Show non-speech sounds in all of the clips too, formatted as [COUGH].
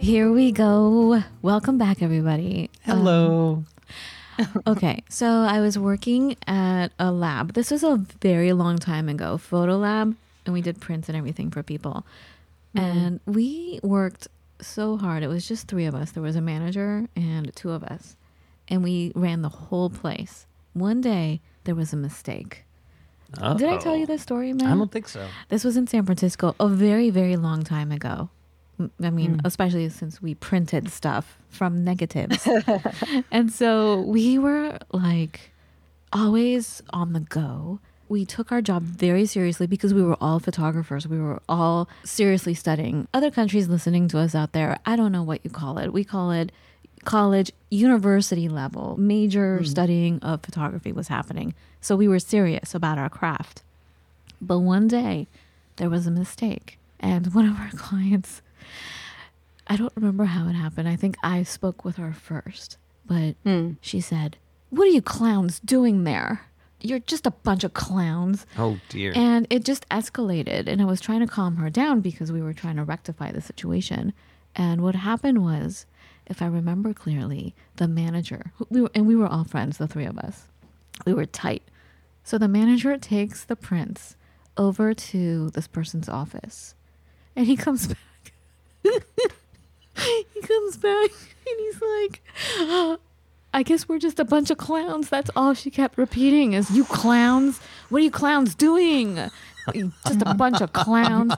Here we go. Welcome back, everybody. Hello. Um, okay, so I was working at a lab. This was a very long time ago, photo lab, and we did prints and everything for people. And we worked so hard. It was just three of us. There was a manager and two of us, and we ran the whole place. One day, there was a mistake. Did I tell you this story, man? I don't think so. This was in San Francisco a very, very long time ago. I mean, mm. especially since we printed stuff from negatives. [LAUGHS] and so we were like always on the go. We took our job very seriously because we were all photographers. We were all seriously studying. Other countries listening to us out there, I don't know what you call it. We call it college, university level, major hmm. studying of photography was happening. So we were serious about our craft. But one day there was a mistake, and one of our [LAUGHS] clients, I don't remember how it happened. I think I spoke with her first, but hmm. she said, What are you clowns doing there? You're just a bunch of clowns. Oh dear. And it just escalated. And I was trying to calm her down because we were trying to rectify the situation. And what happened was, if I remember clearly, the manager, we were, and we were all friends, the three of us, we were tight. So the manager takes the prints over to this person's office. And he comes [LAUGHS] back. [LAUGHS] he comes back and he's like, I guess we're just a bunch of clowns. That's all she kept repeating is, You clowns? What are you clowns doing? [LAUGHS] Just a bunch of clowns.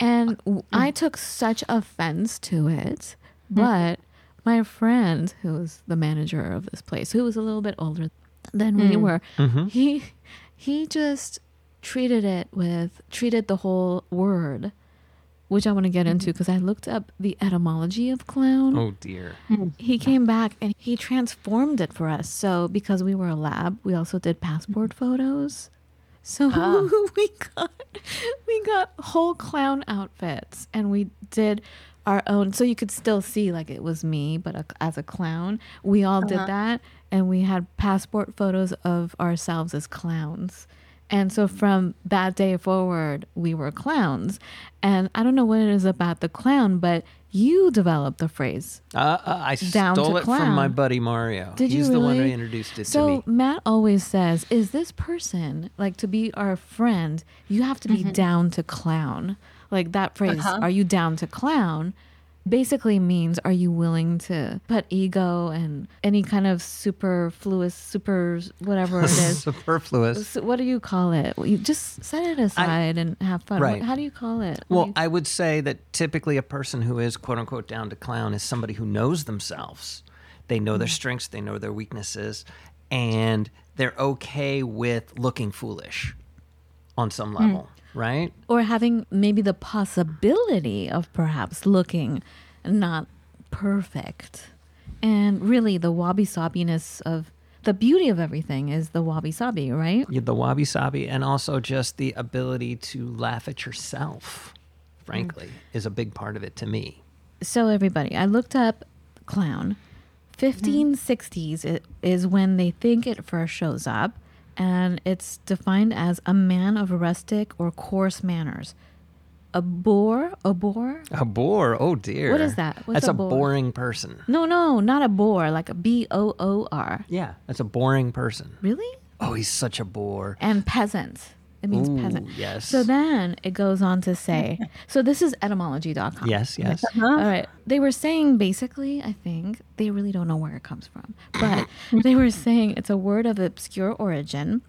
And I took such offense to it. Hmm? But my friend, who was the manager of this place, who was a little bit older than we hmm. were, mm-hmm. he he just treated it with treated the whole word, which I want to get mm-hmm. into because I looked up the etymology of clown oh dear. Mm. he came back and he transformed it for us. So because we were a lab, we also did passport mm-hmm. photos. So ah. [LAUGHS] we got we got whole clown outfits and we did our own so you could still see like it was me but a, as a clown. We all did uh-huh. that and we had passport photos of ourselves as clowns. And so from that day forward, we were clowns. And I don't know what it is about the clown, but you developed the phrase Uh, uh, I Down to stole it from my buddy Mario. Did you He's the one who really? introduced it so to me. Matt always says, "Is this person like to be our friend? You have to be Mm-hmm. down to clown." Like that phrase, Uh-huh. "Are you down to clown?" Basically means, are you willing to put ego and any kind of superfluous, super whatever it is? [LAUGHS] Superfluous. So what do you call it? You just set it aside and have fun. Right. What, how do you call it? Well, you- I would say that typically a person who is quote unquote down to clown is somebody who knows themselves. They know Mm. their strengths, they know their weaknesses, and they're okay with looking foolish on some Mm. Right? or having maybe the possibility of perhaps looking not perfect. And really, the wabi sabiness of the beauty of everything is the wabi sabi, right? You- The wabi sabi, and also just the ability to laugh at yourself, frankly, mm. is a big part of it to me. So, everybody, I looked up clown. Mm-hmm. 1560s i- is when they think it first shows up, and it's defined as a man of rustic or coarse manners. A bore? a bore? A bore, oh dear. What is that? What's that's a a, boring person. No, no, not a bore, like a B O O R. Yeah, that's a boring person. Really? Oh, he's such a bore. And peasant. It means Ooh, peasant. yes. So then it goes on to say, [LAUGHS] so this is etymology.com. Yes, yes. Uh-huh. All right. They were saying basically, I think, they really don't know where it comes from, [LAUGHS] but they were saying it's a word of obscure origin.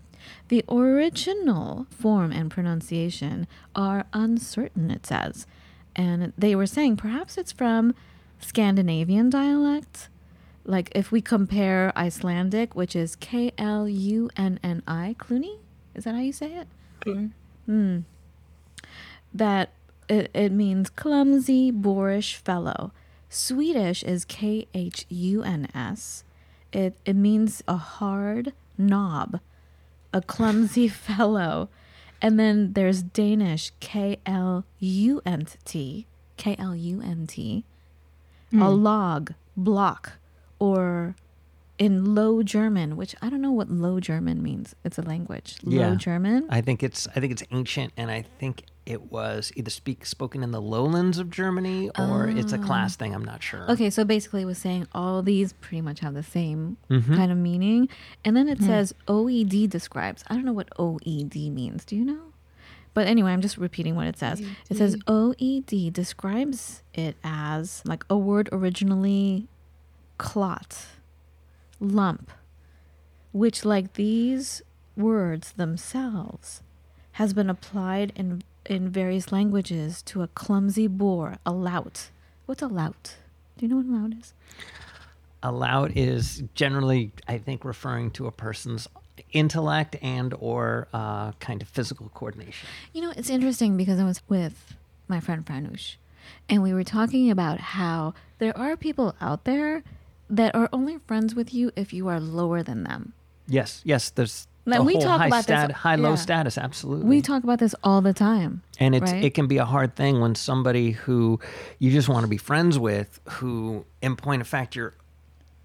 The original form and pronunciation are uncertain, it says. And they were saying perhaps it's from Scandinavian dialect. Like if we compare Icelandic, which is K L U N N I, Clooney? Is that how you say it? Hmm. that it, it means clumsy, boorish fellow. Swedish is K H U N S. It it means a hard knob, a clumsy [LAUGHS] fellow. And then there's Danish K L U N T, K L U N T, a hmm. log, block, or in Low German, which I don't know what Low German means. It's a language. Yeah. Low German. I think it's I think it's ancient, and I think it was either speak spoken in the lowlands of Germany or it's a class ah. thing. I'm not sure. Oh. Okay, so basically, it was saying all these pretty much have the same mm-hmm. kind of meaning, and then it hmm. says OED describes. I don't know what OED means. Do you know? But anyway, I'm just repeating what it says. It says OED describes it as like a word originally clot, lump, which, like these words themselves, has been applied in in various languages to a clumsy boor, a lout. What's a lout? Do you know what a lout is? A lout is generally, I think, referring to a person's intellect and or uh, kind of physical coordination. You know, it's interesting because I was with my friend Franush, and we were talking about how there are people out there that are only friends with you if you are lower than them. Yes, yes. There's we talk high about this- stat, high low yeah. status. Absolutely. We talk about this all the time. and it's right? it can be a hard thing when somebody who you just want to be friends with, who, in point of fact, you're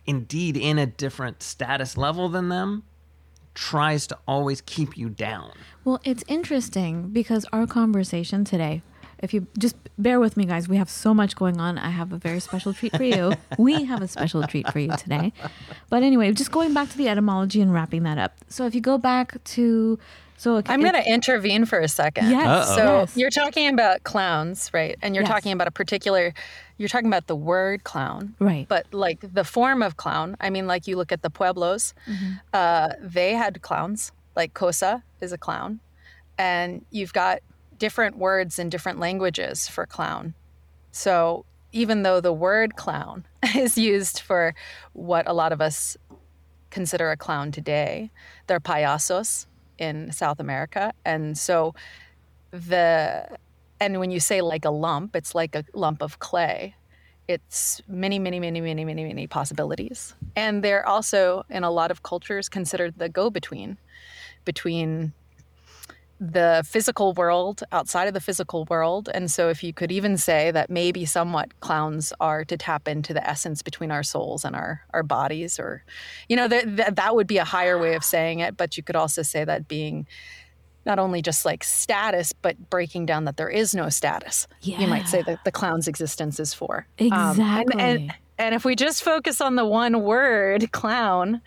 indeed in a different status level than them, tries to always keep you down. Well, it's interesting because our conversation today, if you just bear with me, guys, we have so much going on. I have a very special treat for you. we have a special treat for you today. But anyway, just going back to the etymology and wrapping that up. So if you go back to, so it- I'm going to intervene for a second. Yes. Uh-oh. So yes. you're talking about clowns, right? And you're Yes. talking about a particular, you're talking about the word clown. Right. But like the form of clown, I mean, like you look at the Pueblos, Mm-hmm. uh, they had clowns. Like Cosa is a clown. And you've got different words in different languages for clown. So even though the word clown [LAUGHS] is used for what a lot of us consider a clown today, they're payasos in South America. And so the and when you say like a lump, it's like a lump of clay. It's many, many, many, many, many, many possibilities. And they're also in a lot of cultures considered the go-between between the physical world outside of the physical world. And so, if you could even say that maybe somewhat clowns are to tap into the essence between our souls and our, our bodies, or, you know, that, that, that would be a higher way of saying it. But you could also say that being not only just like status, but breaking down that there is no status. Yeah. You might say that the clown's existence is for. Um, Exactly. and, and, and if we just focus on the one word, clown,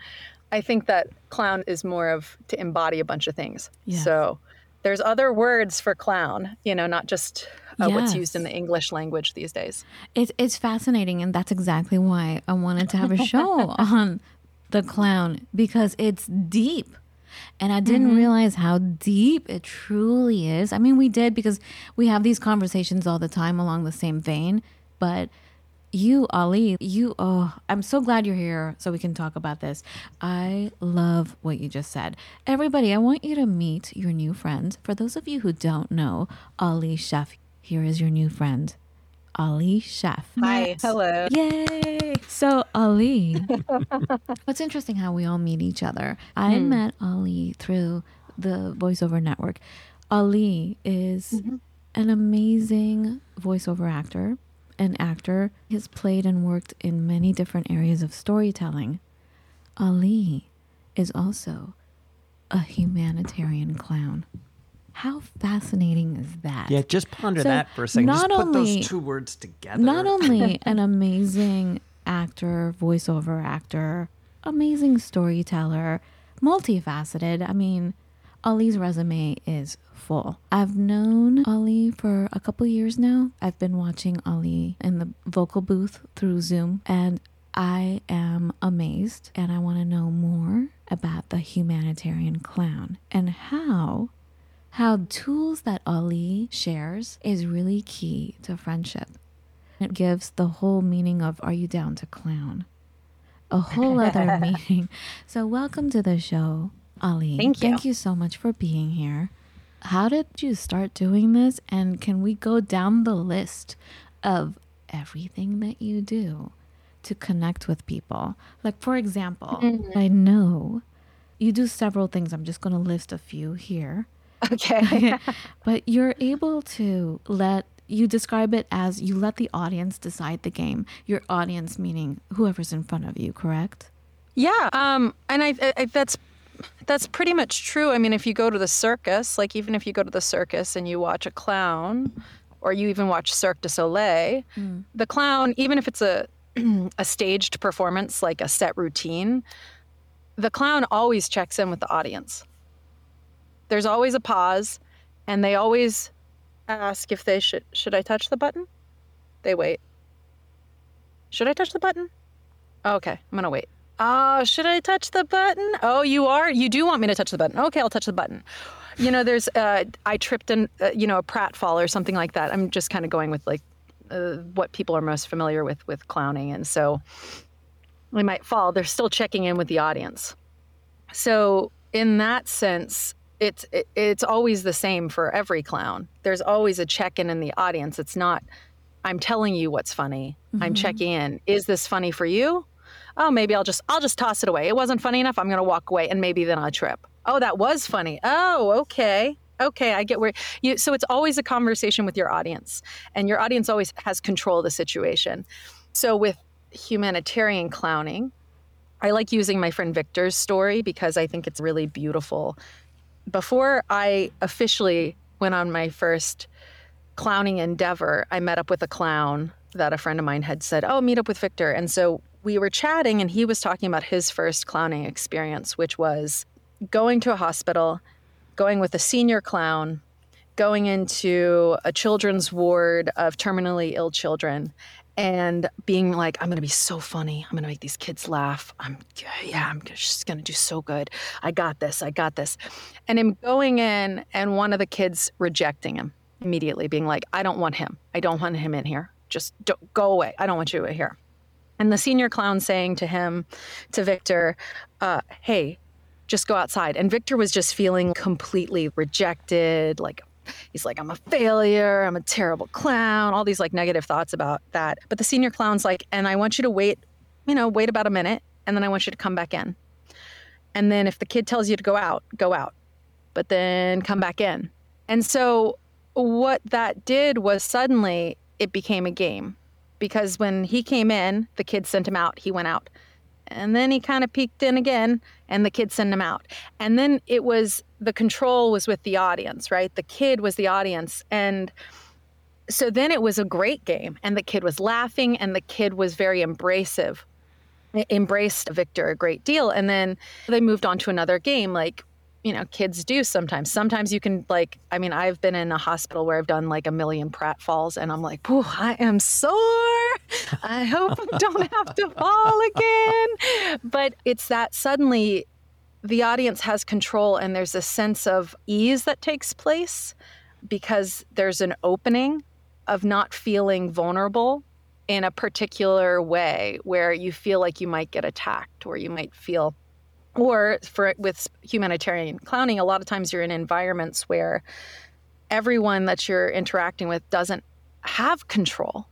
I think that clown is more of to embody a bunch of things. Yes. So there's other words for clown, you know, not just uh, what's used in the English language these days. It's it's fascinating, and that's exactly why I wanted to have a show [LAUGHS] on the clown because it's deep. And I didn't realize how deep it truly is. I mean, we did because we have these conversations all the time along the same vein. But you, Ali, you, oh, I'm so glad you're here so we can talk about this. I love what you just said. Everybody, I want you to meet your new friend. For those of you who don't know, Ali Cheff, here is your new friend, Ali Cheff. Hi. Hello. Yay! So Ali, [LAUGHS] what's interesting how we all meet each other. I hmm. met Ali through the voiceover network. Ali is mm-hmm. an amazing voiceover actor, an actor. has played and worked in many different areas of storytelling. Ali is also a humanitarian clown. How fascinating is that? Yeah, just ponder So, that for a second. Just not put only- those two words together. not [LAUGHS] only an amazing actor, voiceover actor, amazing storyteller, multifaceted. I mean, Ali's resume is full. I've known Ali for a couple years now. I've been watching Ali in the vocal booth through Zoom and I am amazed and I want to know more about the humanitarian clown and how how tools that Ali shares is really key to friendship. It gives the whole meaning of Are You Down to Clown? A whole [LAUGHS] other meaning. So, welcome to the show, Ali. Thank you. Thank you so much for being here. How did you start doing this? And can we go down the list of everything that you do to connect with people. Like, for example, mm-hmm. I know you do several things. I'm just going to list a few here. Okay. [LAUGHS] [LAUGHS] but you're able to let you describe it as you let the audience decide the game. Your audience meaning whoever's in front of you, correct? Yeah. Um and I, I that's that's pretty much true. I mean, if you go to the circus, like even if you go to the circus and you watch a clown or you even watch Cirque du Soleil, mm. the clown, even if it's a [CLEARS THROAT] a staged performance like a set routine, the clown always checks in with the audience. There's always a pause, and they always ask if they should should I touch the button? They wait. Should I touch the button? Okay, I'm gonna wait. Oh, should I touch the button? Oh, you are. You do want me to touch the button. Okay, I'll touch the button. You know, there's uh, I tripped in, uh, you know, a pratfall or something like that. I'm just kind of going with like uh, what people are most familiar with with clowning, and so they might fall. They're still checking in with the audience. So in that sense, it's it, it's always the same for every clown. There's always a check-in in the audience. It's not I'm telling you what's funny. Mm-hmm. I'm checking in. Is this funny for you? Oh, maybe I'll just I'll just toss it away. It wasn't funny enough. I'm going to walk away and maybe then I'll trip. Oh, that was funny. Oh, okay. Okay, I get where you so it's always a conversation with your audience and your audience always has control of the situation. So with humanitarian clowning, I like using my friend Victor's story because I think it's really beautiful before I officially went on my first clowning endeavor, I met up with a clown that a friend of mine had said, Oh, meet up with Victor. And so we were chatting, and he was talking about his first clowning experience, which was going to a hospital, going with a senior clown, going into a children's ward of terminally ill children, and being like, I'm going to be so funny. I'm going to make these kids laugh. I'm, yeah, I'm just going to do so good. I got this. I got this. And him going in and one of the kids rejecting him immediately, being like, I don't want him. I don't want him in here. Just go away. I don't want you here. And the senior clown saying to him, to Victor, uh, hey, just go outside. And Victor was just feeling completely rejected, like he's like, I'm a failure, I'm a terrible clown, all these like negative thoughts about that. But the senior clown's like, and I want you to wait, you know, wait about a minute, and then I want you to come back in. And then if the kid tells you to go out, go out, but then come back in. And so what that did was suddenly it became a game because when he came in, the kid sent him out, he went out. And then he kind of peeked in again, and the kid sent him out. And then it was the control was with the audience, right? The kid was the audience. And so then it was a great game, and the kid was laughing, and the kid was very embracive, embraced Victor a great deal. And then they moved on to another game, like you know kids do sometimes. Sometimes you can like i mean i've been in a hospital where i've done like a million pratfalls and i'm like oh, i am sore. I hope i don't have to fall again. But it's that suddenly the audience has control and there's a sense of ease that takes place because there's an opening of not feeling vulnerable in a particular way where you feel like you might get attacked or you might feel or for with humanitarian clowning a lot of times you're in environments where everyone that you're interacting with doesn't have control.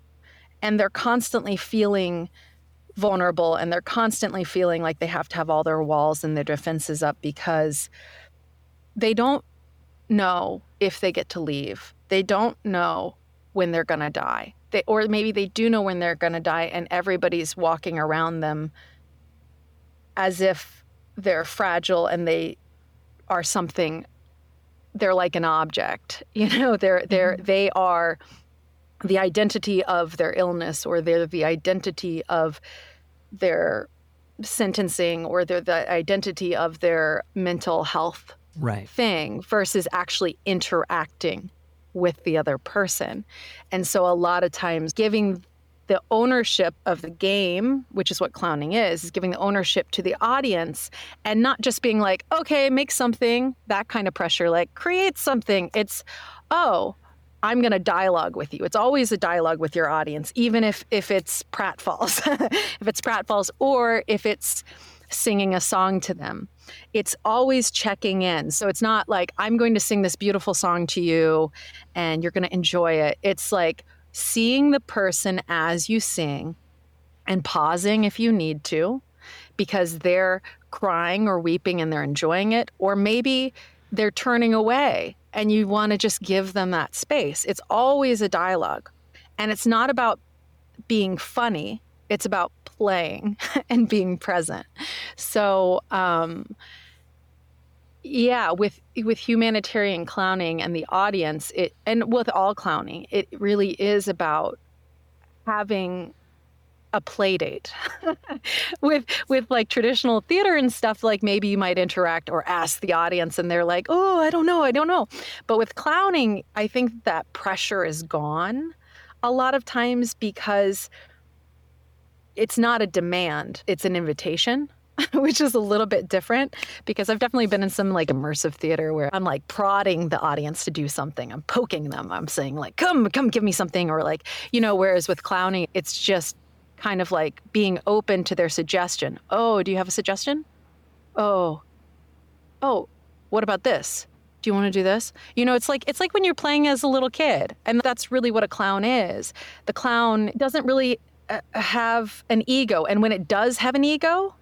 And they're constantly feeling vulnerable and they're constantly feeling like they have to have all their walls and their defenses up because they don't know if they get to leave. They don't know when they're going to die. They, or maybe they do know when they're going to die and everybody's walking around them as if they're fragile and they are something they're like an object [LAUGHS] you know they're they're mm-hmm. they are the identity of their illness or they're the identity of their sentencing or they're the identity of their mental health right. thing versus actually interacting with the other person. And so a lot of times giving the ownership of the game, which is what clowning is, is giving the ownership to the audience and not just being like, okay, make something, that kind of pressure, like create something. It's, oh, I'm going to dialogue with you. It's always a dialogue with your audience, even if if it's pratfalls, [LAUGHS] if it's pratfalls, or if it's singing a song to them. It's always checking in. So it's not like I'm going to sing this beautiful song to you, and you're going to enjoy it. It's like seeing the person as you sing and pausing if you need to because they're crying or weeping and they're enjoying it, or maybe they're turning away and you want to just give them that space. It's always a dialogue. And it's not about being funny, it's about playing [LAUGHS] and being present. So, um, yeah, with with humanitarian clowning and the audience, it and with all clowning, it really is about having a play date [LAUGHS] with with like traditional theater and stuff like maybe you might interact or ask the audience and they're like oh i don't know i don't know. But with clowning i think that pressure is gone a lot of times because it's not a demand it's an invitation [LAUGHS] which is a little bit different because I've definitely been in some like immersive theater where I'm like prodding the audience to do something. I'm poking them. I'm saying like, "Come, come give me something," or like, you know, whereas with clowning, it's just kind of like being open to their suggestion. Oh, do you have a suggestion? Oh, oh, what about this? Do you want to do this? You know, it's like it's like when you're playing as a little kid, and that's really what a clown is. The clown doesn't really uh, have an ego, and when it does have an ego,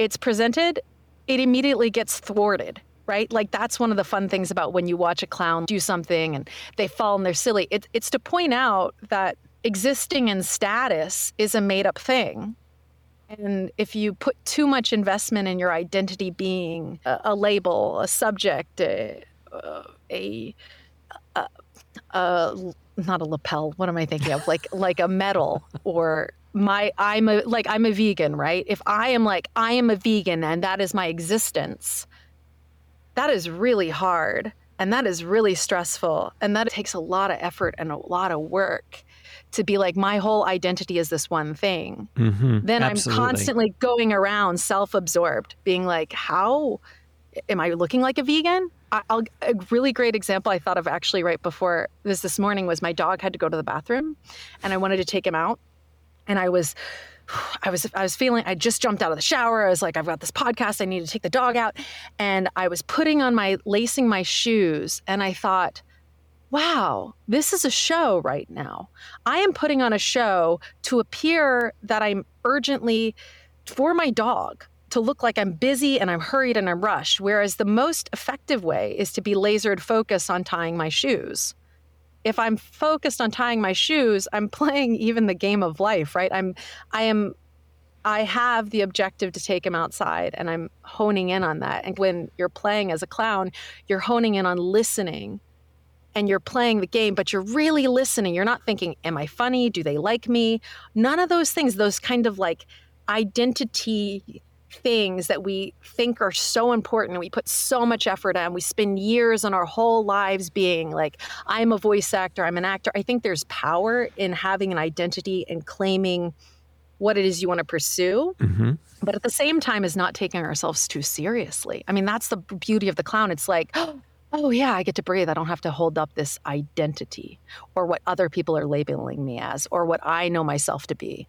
it's presented, it immediately gets thwarted right? Like that's one of the fun things about when you watch a clown do something and they fall and they're silly. It, it's to point out that existing in status is a made up thing. And if you put too much investment in your identity being a, a label, a subject, a, a, a, a, not a lapel, what am I thinking of? Like like a medal or my I'm a like I'm a vegan, right? If I am like I am a vegan and that is my existence, that is really hard and that is really stressful and that takes a lot of effort and a lot of work to be like my whole identity is this one thing mm-hmm. then Absolutely. i'm constantly going around self-absorbed being like how am i looking like a vegan I'll, a really great example I thought of actually right before this this morning was my dog had to go to the bathroom and I wanted to take him out and I was [SIGHS] I was I was feeling I just jumped out of the shower. I was like, I've got this podcast. I need to take the dog out. And I was putting on my lacing my shoes and I thought, wow, this is a show right now. I am putting on a show to appear that I'm urgently for my dog to look like I'm busy and I'm hurried and I'm rushed. Whereas the most effective way is to be lasered focused on tying my shoes. If I'm focused on tying my shoes, I'm [LAUGHS] playing even the game of life, right? I'm I am I have the objective to take him outside and I'm honing in on that. And when you're playing as a clown, you're honing in on listening and you're playing the game, but you're really listening. You're not thinking, Am I funny? Do they like me? None of those things, those kind of like identity things that we think are so important and we put so much effort on. We spend years on our whole lives being like, I'm a voice actor, I'm an actor. I think there's power in having an identity and claiming what it is you want to pursue. Mm-hmm. But at the same time, is not taking ourselves too seriously. I mean, that's the beauty of the clown. It's like, [GASPS] oh yeah, I get to breathe. I don't have to hold up this identity or what other people are labeling me as or what I know myself to be.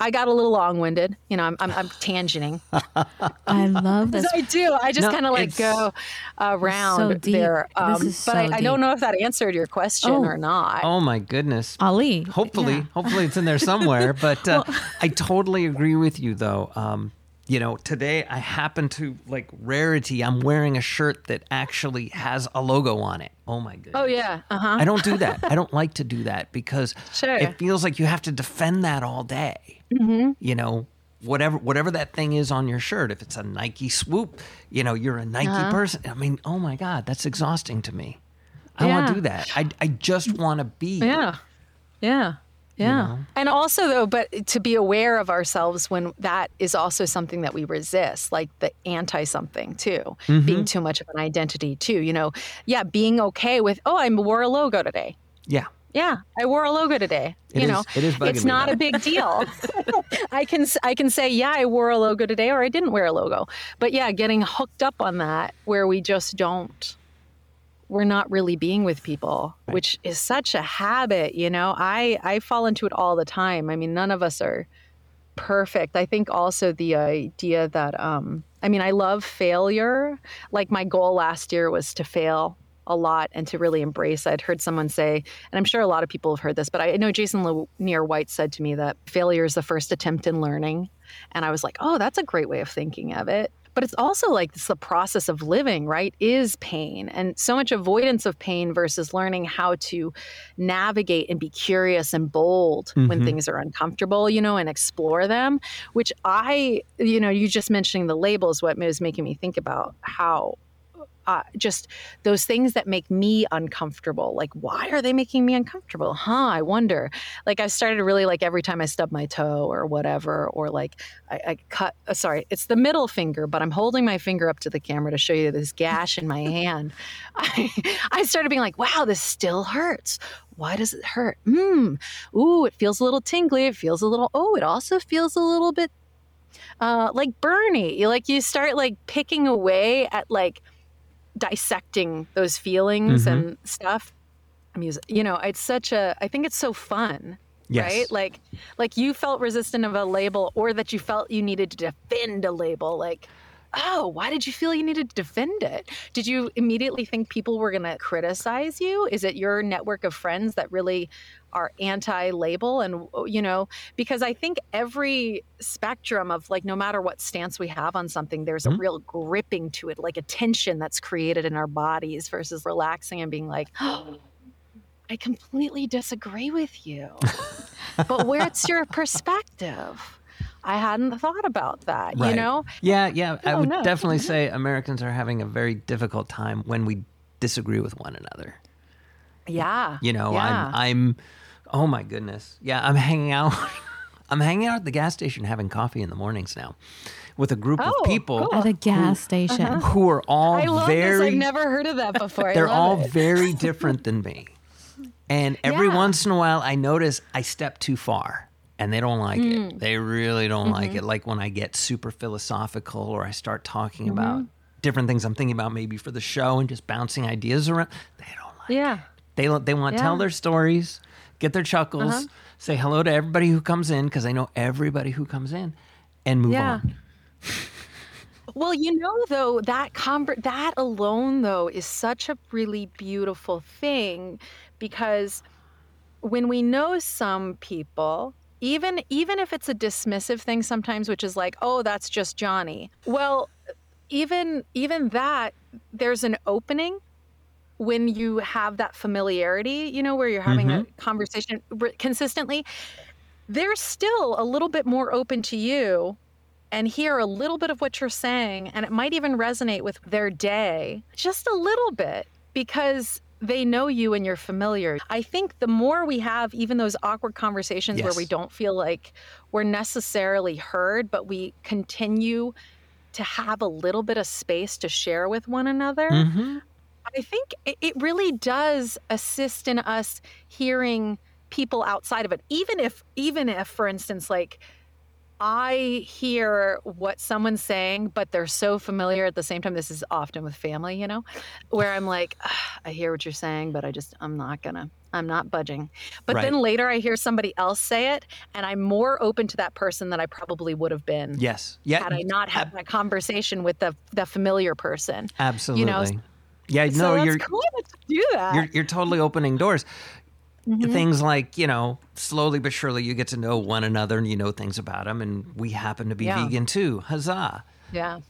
I got a little long-winded. You know, I'm I'm, I'm tangenting. [LAUGHS] I love this. I do. I just no, kind of like go around so there. Um, but so I, I, don't know if that answered your question oh. or not. Oh my goodness, Ali. Hopefully, yeah. hopefully it's in there somewhere. [LAUGHS] But uh, well, I totally agree with you, though. Um, you know, today I happen to like rarity. I'm wearing a shirt that actually has a logo on it. Oh my goodness. Oh yeah. Uh-huh. I don't do that. [LAUGHS] I don't like to do that because sure. it feels like you have to defend that all day. Mm-hmm. You know, whatever whatever that thing is on your shirt. If it's a Nike swoop, you know, you're a Nike uh-huh. person. I mean, oh my God, that's exhausting to me. I yeah. want to do that. I I just want to be. Yeah. Yeah. Yeah. You know? And also, though, but to be aware of ourselves when that is also something that we resist, like the anti something too, mm-hmm. being too much of an identity too. You know, yeah, being okay with, oh, I wore a logo today. Yeah. Yeah, I wore a logo today. It you is, know, it is it's not a big deal. [LAUGHS] I can I can say, yeah, I wore a logo today, or I didn't wear a logo. But yeah, getting hooked up on that, where we just don't we're not really being with people right. which is such a habit you know i i fall into it all the time i mean none of us are perfect i think also the idea that um i mean i love failure like my goal last year was to fail a lot and to really embrace. I'd heard someone say, and I'm sure a lot of people have heard this, but I know Jason Lanier White said to me that failure is the first attempt in learning. And I was like, oh, that's a great way of thinking of it but it's also like it's the process of living right is pain and so much avoidance of pain versus learning how to navigate and be curious and bold mm-hmm. when things are uncomfortable you know and explore them which i you know you just mentioning the labels what was making me think about how uh, just those things that make me uncomfortable. Like, why are they making me uncomfortable? Huh? I wonder. Like, I started really like every time I stub my toe or whatever, or like I, I cut, uh, sorry, it's the middle finger, but I'm holding my finger up to the camera to show you this gash in my hand. [LAUGHS] I, I started being like, wow, this still hurts. Why does it hurt? Hmm. Ooh, it feels a little tingly. It feels a little, oh, it also feels a little bit uh, like Bernie. Like you start like picking away at like dissecting those feelings mm-hmm. and stuff. Music, you know, it's such a. I think it's so fun. Yes. Right? Like like you felt resistant of a label or that you felt you needed to defend a label. Like, oh, why did you feel you needed to defend it? Did you immediately think people were going to criticize you? Is it your network of friends that really are anti-label and you know because i think every spectrum of like no matter what stance we have on something there's mm-hmm. a real gripping to it like a tension that's created in our bodies versus relaxing and being like oh, i completely disagree with you but where's your perspective I hadn't thought about that, right. you know? Yeah, yeah. I would no. definitely mm-hmm. say Americans are having a very difficult time when we disagree with one another. Yeah. You know, yeah. I'm I'm Oh my goodness. Yeah, I'm hanging out. [LAUGHS] I'm hanging out at the gas station having coffee in the mornings now with a group oh, of people cool. at a gas who, station uh-huh. who are all I love very this. I've never heard of that before. they're all it. [LAUGHS] very different than me. And every yeah. once in a while I notice I step too far and they don't like mm. it. They really don't mm-hmm. like it. Like when I get super philosophical or I start talking mm-hmm. about different things I'm thinking about maybe for the show and just bouncing ideas around, they don't like yeah. it. They they want to yeah. tell their stories get their chuckles, uh-huh. say hello to everybody who comes in because I know everybody who comes in, and move yeah. on. Well, you know, though that conver- that alone though is such a really beautiful thing because when we know some people, even even if it's a dismissive thing sometimes, which is like, oh, that's just Johnny. Well, even even that, there's an opening when you have that familiarity, you know, where you're having mm-hmm. a conversation consistently, they're still a little bit more open to you and hear a little bit of what you're saying. And it might even resonate with their day just a little bit because they know you and you're familiar. I think the more we have even those awkward conversations yes. where we don't feel like we're necessarily heard, but we continue to have a little bit of space to share with one another, mm-hmm. I think it really does assist in us hearing people outside of it. Even if, even if, for instance, like I hear what someone's saying, but they're so familiar at the same time. This is often with family, you know, where I'm like, I hear what you're saying, but I just, I'm not gonna, I'm not budging. But right. then later I hear somebody else say it, and I'm more open to that person than I probably would have been. Yes. Yeah. Had I not had that conversation with the the familiar person. Absolutely. You know, yeah, so no, you're cool to do that. You're, you're totally opening doors. Mm-hmm. Things like you know, slowly but surely, you get to know one another, and you know things about them. And we happen to be yeah. vegan too. Huzzah! Yeah.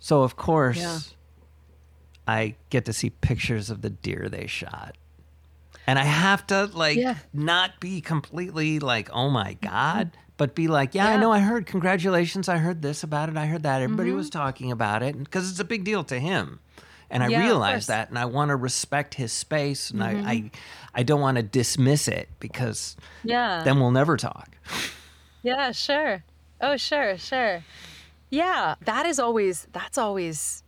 So of course, yeah. I get to see pictures of the deer they shot, and I have to like yeah. not be completely like, oh my god. Mm-hmm. But be like, yeah, I know. I heard. Congratulations! I heard this about it. I heard that. Everybody mm-hmm. was talking about it because it's a big deal to him and I yeah, realize that, and I want to respect his space, and mm-hmm. I, I, I don't want to dismiss it because yeah, then we'll never talk. Yeah, sure. Oh, sure, sure. Yeah, that is always that's always.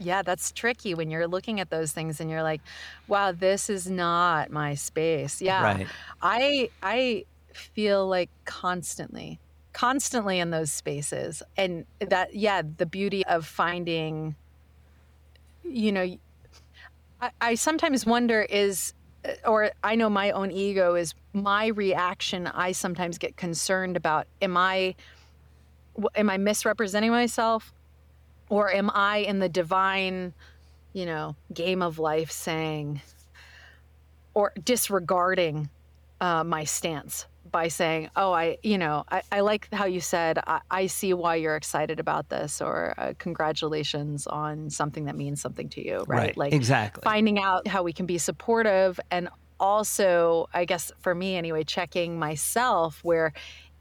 Yeah, that's tricky when you're looking at those things and you're like, "Wow, this is not my space." Yeah, right. I I feel like constantly constantly in those spaces and that yeah the beauty of finding you know, I, I sometimes wonder is, uh, or I know my own ego is my reaction. I sometimes get concerned about, am I, am I misrepresenting myself? Or am I in the divine you know, game of life saying or disregarding uh, my stance by saying, "Oh, I, you know, I, I like how you said. I, I, see why you're excited about this, or uh, congratulations on something that means something to you." Right? Right, Like exactly. finding out how we can be supportive, and also, I guess for me anyway, checking myself where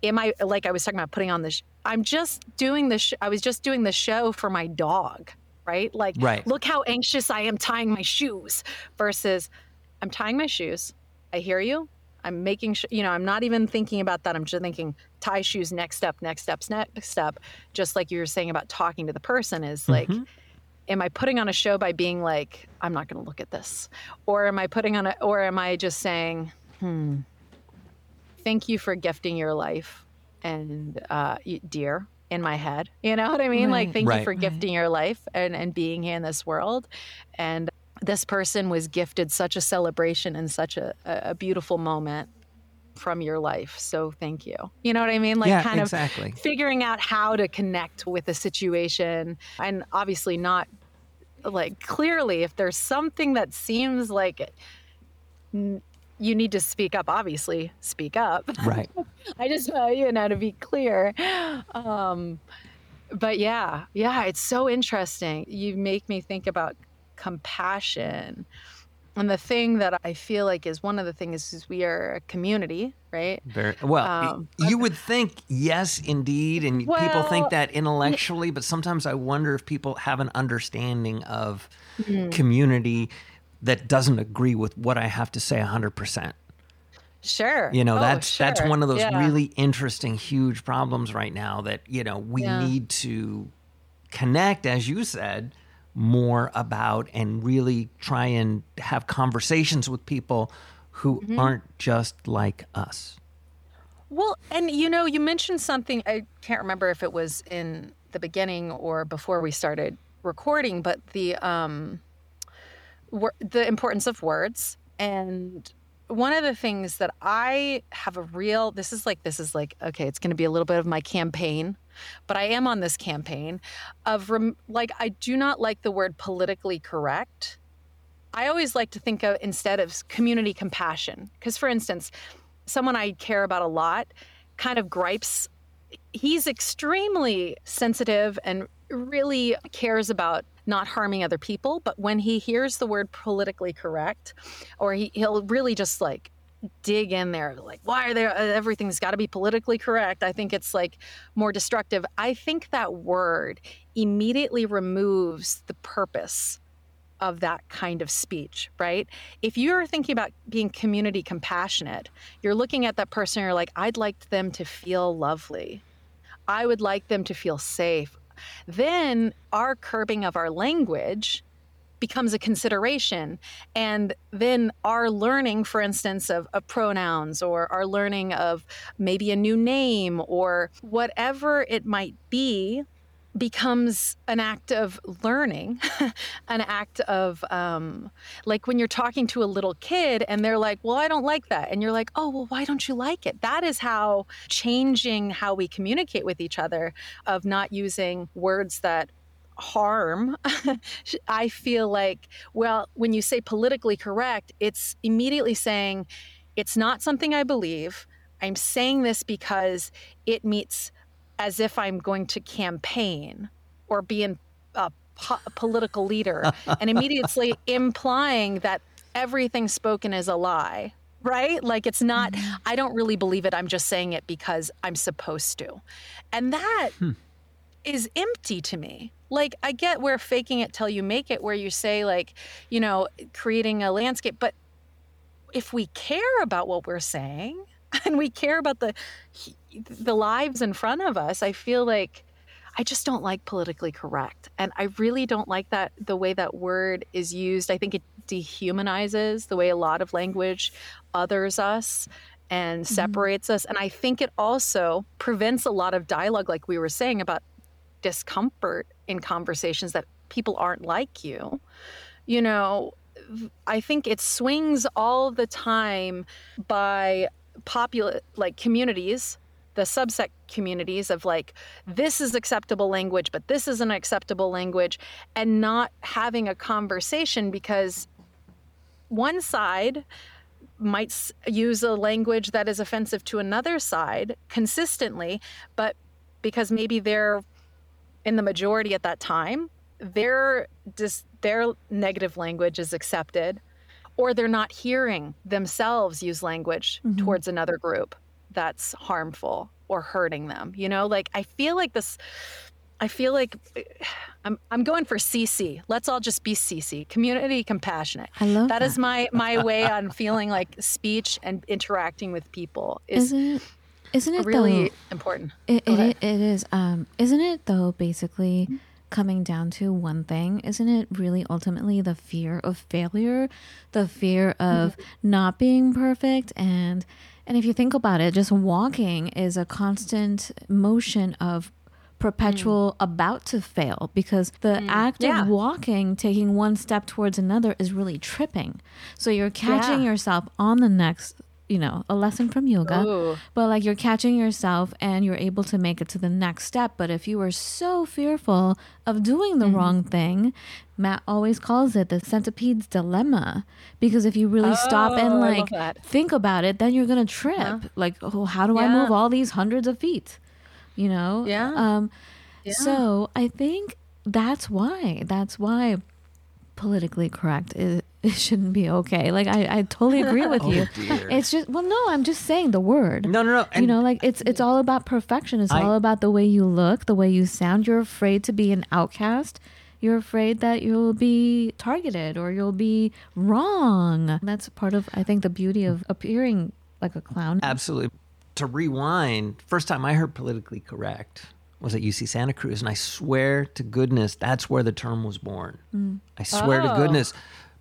am I like I was talking about putting on this. I'm just doing this. Sh- I was just doing the show for my dog, right? Like, Right. look how anxious I am tying my shoes versus I'm tying my shoes. I hear you. I'm making sure, you know, I'm not even thinking about that. I'm just thinking tie shoes, next step, next steps, next step. Just like you were saying about talking to the person is like, Mhm. am I putting on a show by being like, I'm not going to look at this? Or am I putting on a, or am I just saying, hmm, thank you for gifting your life and, uh, dear, in my head. You know what I mean? Like, thank Right. you for Right. gifting your life and, and being here in this world. And this person was gifted such a celebration and such a, a beautiful moment from your life. So thank you. You know what I mean? Like yeah, kind exactly. of figuring out how to connect with a situation and obviously not like clearly if there's something that seems like n- you need to speak up obviously speak up right. [LAUGHS] I just uh, you know to be clear. Um, but yeah, yeah, it's so interesting. You make me think about compassion. And the thing that I feel like is one of the things is we are a community, right? Very well. Um, you would think yes, indeed, and people think that intellectually, but sometimes I wonder if people have an understanding of Mm. community that doesn't agree with what I have to say 100%. Sure. You know, Oh, that's that's one of those Yeah. really interesting huge problems right now that, you know, we Yeah. need to connect as you said more about and really try and have conversations with people who Mm-hmm. aren't just like us. Well, and you know, you mentioned something. I can't remember if it was in the beginning or before we started recording, but the um, wor- the importance of words. And one of the things that I have a real this is like this is like okay, it's going to be a little bit of my campaign, but I am on this campaign of rem- like I do not like the word politically correct. I always like to think of instead of community compassion because, for instance, someone I care about a lot kind of gripes. He's extremely sensitive and really cares about not harming other people. But when he hears the word politically correct, or he, he'll really just like dig in there, like, why are there, uh, everything's got to be politically correct. I think it's like more destructive. I think that word immediately removes the purpose of that kind of speech, right? If you're thinking about being community compassionate, you're looking at that person, you're like, I'd like them to feel lovely. I would like them to feel safe. Then our curbing of our language becomes a consideration. And then our learning, for instance, of, of pronouns or our learning of maybe a new name or whatever it might be becomes an act of learning, [LAUGHS] an act of um, like when you're talking to a little kid and they're like, Well, I don't like that. And you're like, Oh, well, why don't you like it? That is how changing how we communicate with each other, of not using words that harm. [LAUGHS] I feel like, well, when you say politically correct, it's immediately saying, It's not something I believe. I'm saying this because it meets as if I'm going to campaign or be in a po- political leader, [LAUGHS] and immediately implying that everything spoken is a lie, right? Like it's not, mm-hmm. I don't really believe it. I'm just saying it because I'm supposed to. And that hmm. Is empty to me. Like I get where faking it till you make it, where you say, like, you know, creating a landscape, but if we care about what we're saying [LAUGHS] and we care about the the lives in front of us, I feel like I just don't like politically correct. And I really don't like that the way that word is used. I think it dehumanizes the way a lot of language others us and mm-hmm. separates us. And I think it also prevents a lot of dialogue, like we were saying about discomfort in conversations that people aren't like you. You know, I think it swings all the time by popular like communities the subset communities of like this is acceptable language but this isn't acceptable language and not having a conversation because one side might use a language that is offensive to another side consistently but because maybe they're in the majority at that time their dis- their negative language is accepted or they're not hearing themselves use language mm-hmm. towards another group that's harmful or hurting them you know like i feel like this i feel like [SIGHS] i'm i'm going for cc let's all just be cc community compassionate I love that, that. is my my way on feeling like speech and interacting with people [LAUGHS] is isn't, isn't it really though, important it, it, it is um isn't it though basically coming down to one thing isn't it really ultimately the fear of failure the fear of mm-hmm. not being perfect and and if you think about it just walking is a constant motion of perpetual mm. about to fail because the mm. act yeah. of walking taking one step towards another is really tripping so you're catching yeah. yourself on the next you know, a lesson from yoga, Ooh. but like you're catching yourself and you're able to make it to the next step. But if you were so fearful of doing the mm-hmm. wrong thing, Matt always calls it the centipede's dilemma. Because if you really oh, stop and oh, like think about it, then you're going to trip. Huh? Like, oh, how do yeah. I move all these hundreds of feet? You know? Yeah. Um, yeah. So I think that's why. That's why politically correct is [LAUGHS] it shouldn't be okay. Like I, I totally agree with [LAUGHS] oh, you. Dear. It's just well no, I'm just saying the word. No, no, no. And you know, like it's it's all about perfection. It's I, all about the way you look, the way you sound. You're afraid to be an outcast. You're afraid that you'll be targeted or you'll be wrong. That's part of I think the beauty of appearing like a clown. Absolutely. To rewind, first time I heard politically correct was at UC Santa Cruz, and I swear to goodness that's where the term was born. Mm. I swear oh. to goodness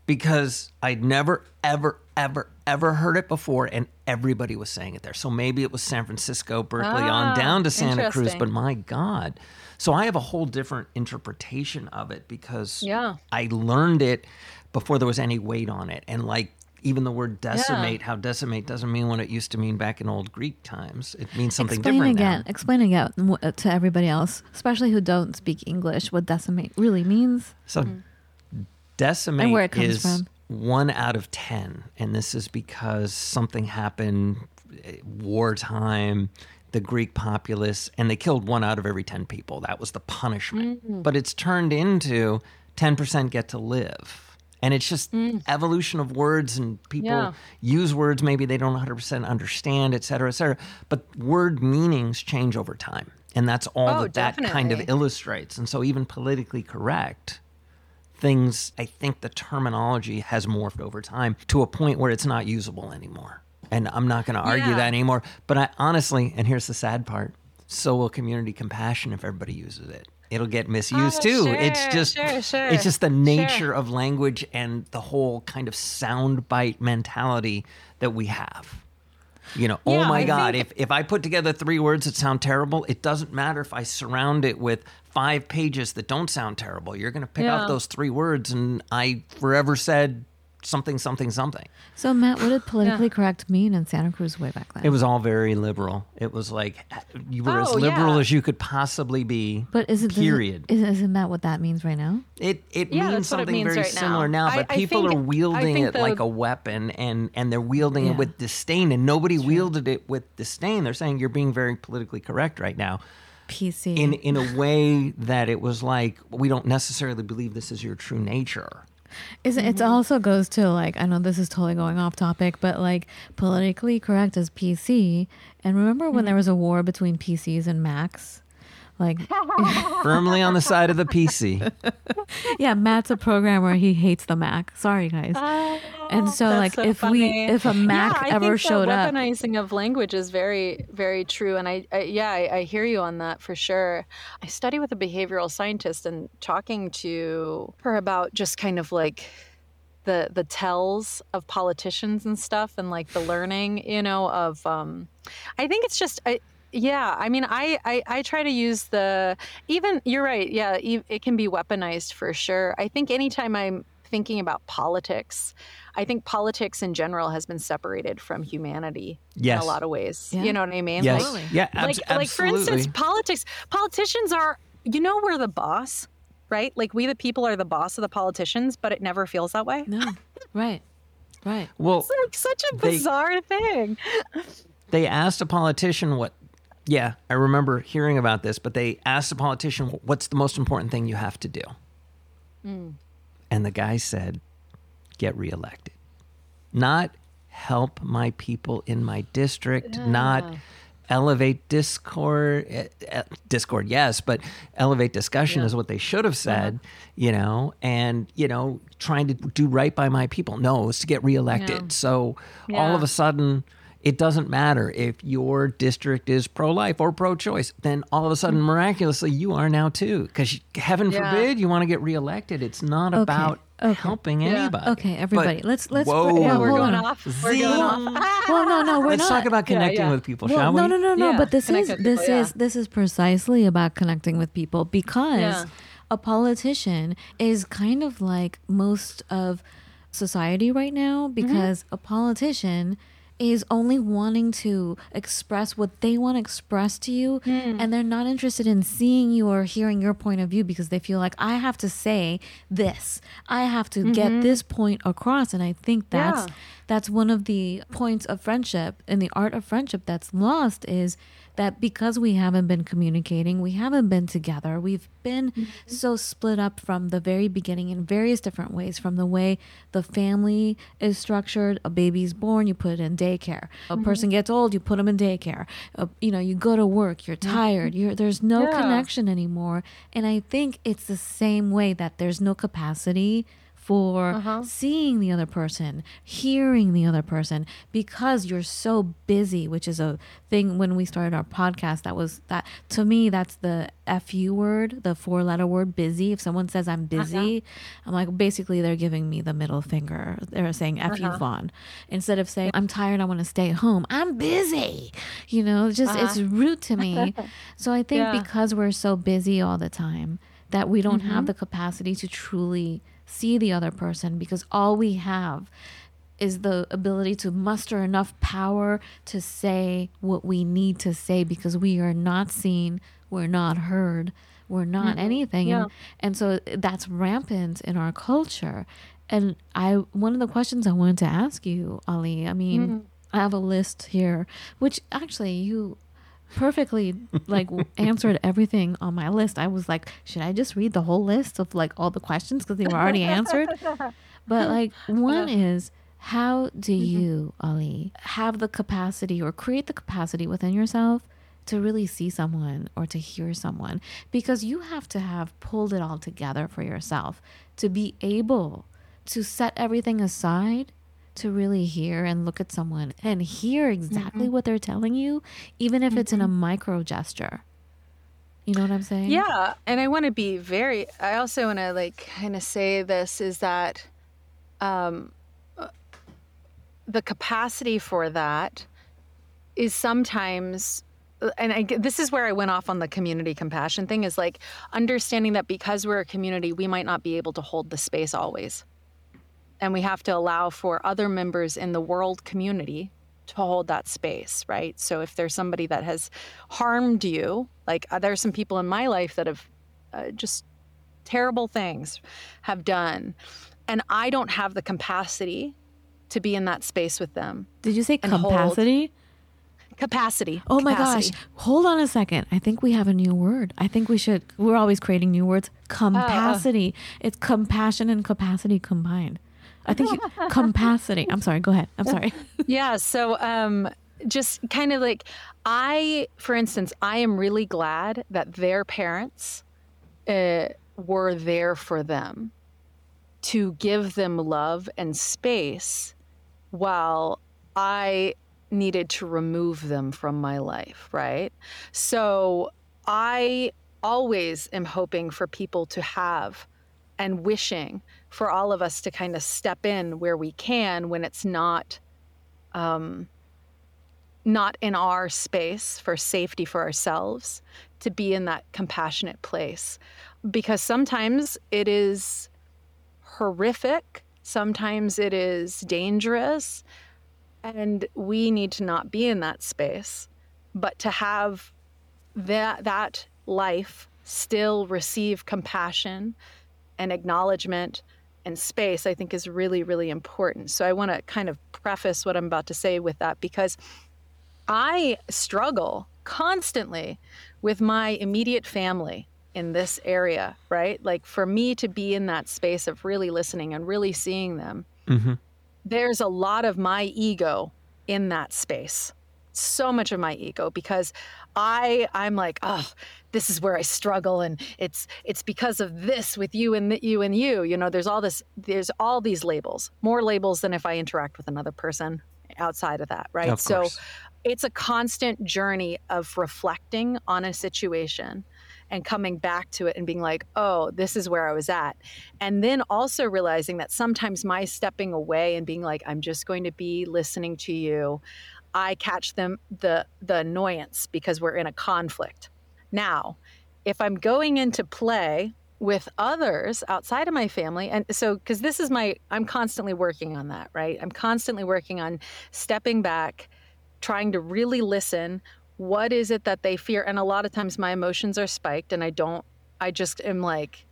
because I'd never, ever, ever, ever heard it before, and everybody was saying it there. So maybe it was San Francisco, Berkeley, ah, on down to Santa Cruz, but my God. So I have a whole different interpretation of it because yeah. I learned it before there was any weight on it. And like even the word decimate, yeah. how decimate doesn't mean what it used to mean back in old Greek times. It means something Explain different again. now. Explain again to everybody else, especially who don't speak English, what decimate really means. So mm-hmm decimate is from. one out of 10. And this is because something happened eh, wartime, the Greek populace, and they killed one out of every 10 people. That was the punishment. Mm-hmm. But it's turned into 10% get to live. And it's just mm. evolution of words, and people yeah. use words maybe they don't 100% understand, et cetera, et cetera. But word meanings change over time. And that's all oh, that definitely. that kind of illustrates. And so, even politically correct things, I think the terminology has morphed over time to a point where it's not usable anymore. And I'm not going to argue yeah. that anymore. But I honestly, and here's the sad part so will community compassion if everybody uses it. It'll get misused oh, too. Sure, it's just sure, sure, it's just the nature of language and the whole kind of soundbite mentality that we have. You know, oh yeah, oh my I God, if, if I put together three words that sound terrible, it doesn't matter if I surround it with five pages that don't sound terrible. You're going to pick yeah. out those three words, and I forever said something, something, something. So, Matt, what did politically [SIGHS] yeah. correct mean in Santa Cruz way back then? It was all very liberal. It was like you were oh, as liberal yeah. as you could possibly be. But is it period? Is, isn't that what that means right now? It it yeah, means something it means very right similar now. now but I, people think, are wielding it the, like a weapon, and and they're wielding it with disdain, and nobody wielded it with disdain. They're saying you're being very politically correct right now. PC in in a way that it was like we don't necessarily believe this is your true nature. Is mm-hmm. it also goes to like I know this is totally going off topic, but like politically correct as PC. And remember when mm-hmm. there was a war between PCs and Macs? Like [LAUGHS] firmly on the side of the PC. [LAUGHS] yeah, Matt's a programmer. He hates the Mac. Sorry, guys. Oh, and so, like, so if funny. we if a Mac yeah, ever showed up, weaponizing of language is very very true. And I, I yeah, I, I, hear you on that for sure. I study with a behavioral scientist and talking to her about just kind of like the the tells of politicians and stuff and like the learning you know of um i think it's just I, yeah, I mean, I, I, I try to use the even. You're right. Yeah, it can be weaponized for sure. I think anytime I'm thinking about politics, I think politics in general has been separated from humanity Yes. in a lot of ways. Yeah. You know what I mean? Yes. Like, yeah. abs- like, like for instance, politics. Politicians are, you know, we're the boss, right? Like we, the people, are the boss of the politicians, but it never feels that way. No. right. Right. well, It's like such a They- bizarre thing. [LAUGHS] they asked a politician what yeah i remember hearing about this but they asked the politician what's the most important thing you have to do? And the guy said get reelected. Not help my people in my district not elevate discord eh, eh, discord yes but elevate discussion is what they should have said you know and you know trying to do right by my people. No it's to get reelected. So all of a sudden it doesn't matter if your district is pro-life or pro-choice then all of a sudden mm-hmm. miraculously you are now too because heaven Yeah. forbid you want to get reelected it's not about okay. helping anybody Okay, everybody, But- let's- let's- whoa yeah, We're hold going on. off. We're going off. Well, no, no, we're let's not. talk about connecting yeah. with people well, shall we no, no, no, no. Yeah, But this connect is with this yeah. is this is precisely about connecting with people because Yeah. a politician is kind of like most of society right now mm-hmm. because a politician is only wanting to express what they want to express to you hmm. and they're not interested in seeing you or hearing your point of view because they feel like I have to say this. I have to get mm-hmm. this point across and I think that's Yeah. that's one of the points of friendship and the art of friendship that's lost is that because we haven't been communicating, we haven't been together, we've been mm-hmm. so split up from the very beginning in various different ways from the way the family is structured. A baby's born, you put it in daycare. A mm-hmm. person gets old, you put them in daycare. Uh, you know, you go to work, you're mm-hmm. tired, you're, there's no Yeah. connection anymore. And I think it's the same way that there's no capacity for uh-huh. seeing the other person, hearing the other person, because you're so busy, which is a thing when we started our podcast. That was that to me, that's the FU word, the four letter word busy. If someone says I'm uh-huh. busy, I'm like, basically, they're giving me the middle finger. They're saying F you, uh-huh. Fawn. Instead of saying, I'm tired, I want to stay home, I'm busy. You know, just, it's rude to me. [LAUGHS] so I think Yeah. because we're so busy all the time, that we don't have mm-hmm. the capacity to truly see the other person because all we have is the ability to muster enough power to say what we need to say because we are not seen, we're not heard, we're not mm-hmm. anything. Yeah. And, and so that's rampant in our culture. And I one of the questions I wanted to ask you, Ali, I mean, mm-hmm. I have a list here, which actually you perfectly like [LAUGHS] answered everything on my list. I was like, should I just read the whole list of like all the questions because they were already answered? [LAUGHS] But like one is how do mm-hmm. you, Ali, have the capacity or create the capacity within yourself to really see someone or to hear someone? Because you have to have pulled it all together for yourself to be able to set everything aside to really hear and look at someone and hear exactly what they're telling you, even if it's in a micro gesture. You know what I'm saying? Yeah, and I want to be very. I also want to like kind of say this is that, um, uh, the capacity for that is sometimes, uh, and I, this is where I went off on the community compassion thing. Is like understanding that because we're a community, we might not be able to hold the space always, and we have to allow for other members in the world community to hold that space, right? So if there's somebody that has harmed you, like uh, there are some people in my life that have uh, just terrible things have done, and I don't have the capacity to be in that space with them. Did you say capacity? Capacity. Oh my capacity. gosh. Hold on a second. I think we have a new word. I think we should, we're always creating new words. Uh, uh. Capacity. It's compassion and capacity combined. I think you, capacity. I'm sorry. Go ahead. I'm sorry. [LAUGHS] yeah so um just kind of like i for instance i am really glad that their parents uh, were there for them to give them love and space while i needed to remove them from my life right so i always am hoping for people to have and wishing for all of us to kind of step in where we can when it's not um, not in our space for safety for ourselves to be in that compassionate place. Because sometimes it is horrific, sometimes it is dangerous, and we need to not be in that space, but to have that that life still receive compassion and acknowledgement and space, I think is really, really important. So I want to kind of preface what I'm about to say with that because I struggle constantly with my immediate family in this area, right? Like for me to be in that space of really listening and really seeing them, mm-hmm. there's a lot of my ego in that space. So much of my ego because I I'm like, oh, this is where I struggle, and it's it's because of this with you and you and you. You know, there's all this, there's all these labels, more labels than if I interact with another person outside of that, right? Of so it's a constant journey of reflecting on a situation and coming back to it and being like, oh, this is where I was at. And then also realizing that sometimes my stepping away and being like, I'm just going to be listening to you, I catch them the the annoyance because we're in a conflict. Now, if I'm going into play with others outside of my family and so because this is my i'm constantly working on that right? I'm constantly working on stepping back trying to really listen. What is it that they fear? And a lot of times my emotions are spiked and i don't i just am like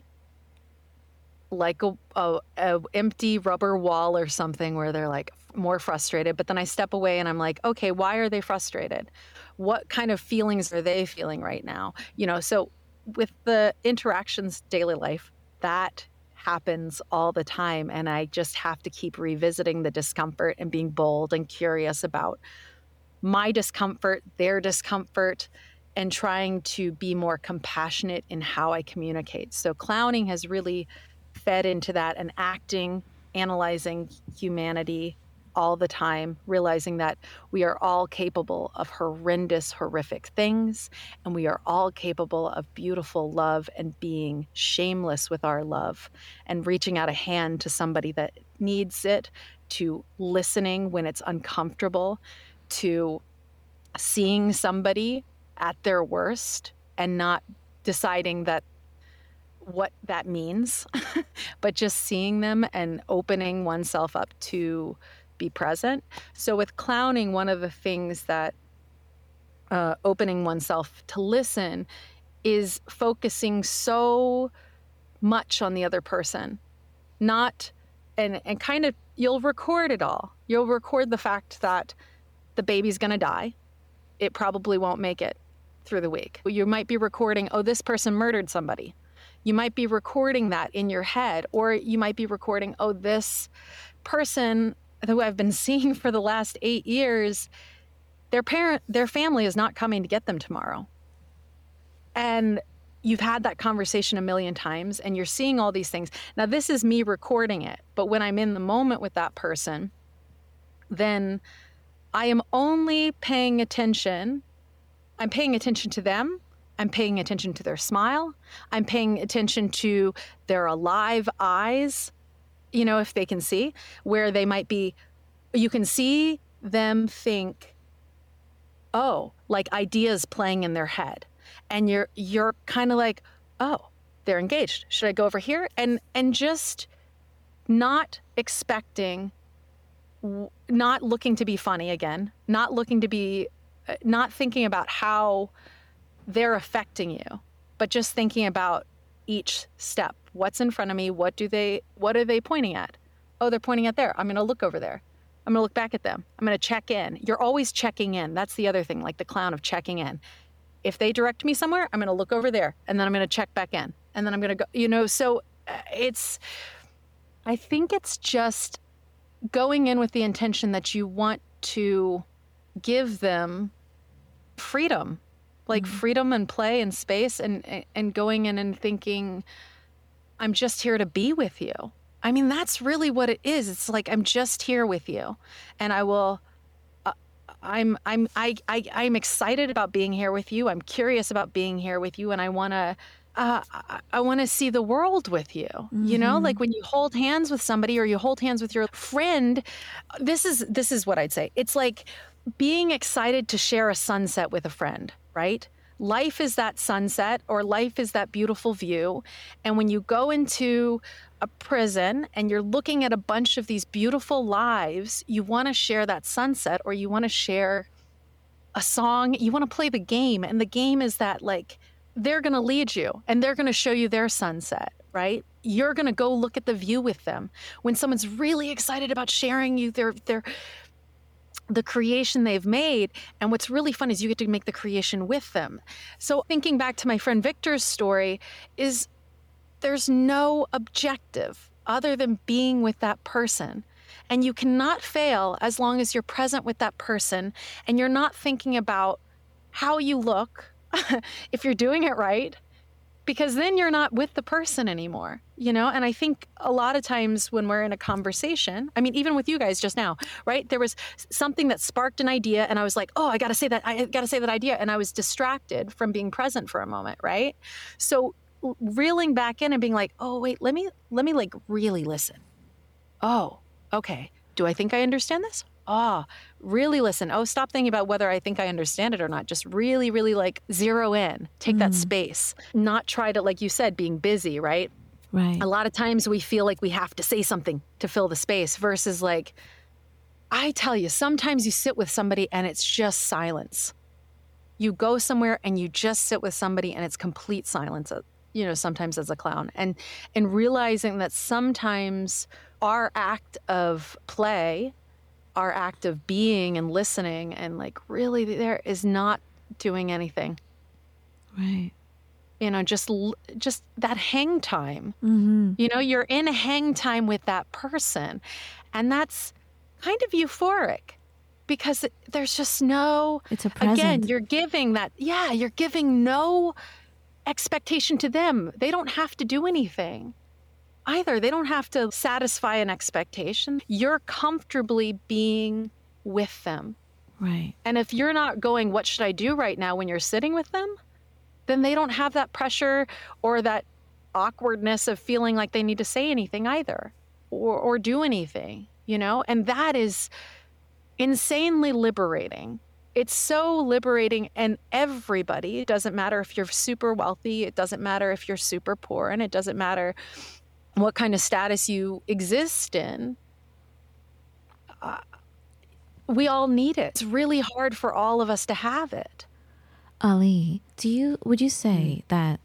like a, a, a, empty rubber wall or something where they're like more frustrated but then i step away and i'm like okay why are they frustrated what kind of feelings are they feeling right now you know so with the interactions daily life that happens all the time and i just have to keep revisiting the discomfort and being bold and curious about my discomfort, their discomfort, and trying to be more compassionate in how I communicate. So, clowning has really fed into that and acting, analyzing humanity all the time, realizing that we are all capable of horrendous, horrific things, and we are all capable of beautiful love and being shameless with our love and reaching out a hand to somebody that needs it, to listening when it's uncomfortable, to seeing somebody at their worst and not deciding that what that means, [LAUGHS] but just seeing them and opening oneself up to be present. So, with clowning, one of the things that uh, opening oneself to listen is focusing so much on the other person, not and and kind of you'll record it all. You'll record the fact that the baby's going to die. It probably won't make it through the week. You might be recording, oh, this person murdered somebody. You might be recording that in your head, or you might be recording, oh, this person who I've been [LAUGHS] seeing for the last eight years, their parent, their family is not coming to get them tomorrow. And you've had that conversation a million times and you're seeing all these things. Now, this is me recording it, but when I'm in the moment with that person, then I am only paying attention. I'm paying attention to them. I'm paying attention to their smile. I'm paying attention to their alive eyes, you know, if they can see, where they might be, you can see them think, oh, like ideas playing in their head. And you're you're kind of like, oh, they're engaged. Should I go over here? And and just not expecting not looking to be funny again, not looking to be, uh, not thinking about how they're affecting you, but just thinking about each step. What's in front of me? What do they, what are they pointing at? Oh, they're pointing at there. I'm going to look over there. I'm going to look back at them. I'm going to check in. You're always checking in. That's the other thing, like the clown of checking in. If they direct me somewhere, I'm going to look over there and then I'm going to check back in. And then I'm going to go, you know, so uh, it's, I think it's just going in with the intention that you want to give them freedom like mm-hmm. freedom and play and space and and going in and thinking i'm just here to be with you i mean that's really what it is it's like i'm just here with you and i will uh, i'm i'm I, I i'm excited about being here with you i'm curious about being here with you and i want to uh, I, I want to see the world with you. Mm-hmm. You know, like mm-hmm. when you hold hands with somebody or you hold hands with your friend, this is this is what I'd say. It's like being excited to share a sunset with a friend, right? Life is that sunset or life is that beautiful view. And when you go into a prison and you're looking at a bunch of these beautiful lives, you want to share that sunset or you want to share a song, you want to play the game. And the game is that, like, they're going to lead you and they're going to show you their sunset, right? You're going to go look at the view with them. When someone's really excited about sharing you their, their, the creation they've made. And what's really fun is you get to make the creation with them. So, thinking back to my friend Victor's story, is there's no objective other than being with that person. And you cannot fail as long as you're present with that person and you're not thinking about how you look, [LAUGHS] if you're doing it right, because then you're not with the person anymore you know? And i think a lot of times when we're in a conversation i mean even with you guys just now right? There was something that sparked an idea and i was like oh i got to say that i got to say that idea and i was distracted from being present for a moment right? So reeling back in and being like oh wait let me let me like really listen. Oh okay. Do i think i understand this ah, oh, really listen. Oh, stop thinking about whether I think I understand it or not. Just really, really like zero in, take mm. that space, not try to, like you said, being busy, right? Right. A lot of times we feel like we have to say something to fill the space versus like, I tell you, sometimes you sit with somebody and it's just silence. You go somewhere and you just sit with somebody and it's complete silence, uh, you know, sometimes as a clown. And and realizing that sometimes our act of play our act of being and listening and like really there is not doing anything. Right. You know just just that hang time. Mm-hmm. you know you're in hang time with that person. And that's kind of euphoric because there's just no it's a present. again you're giving that yeah you're giving no expectation to them. They don't have to do anything either. They don't have to satisfy an expectation. You're comfortably being with them. Right. And if you're not going, what should I do right now when you're sitting with them, then they don't have that pressure or that awkwardness of feeling like they need to say anything either or, or do anything, you know? And that is insanely liberating. It's so liberating, and everybody, it doesn't matter if you're super wealthy, it doesn't matter if you're super poor, and it doesn't matter what kind of status you exist in, uh, we all need it. It's really hard for all of us to have it. Ali, do you would you say mm. that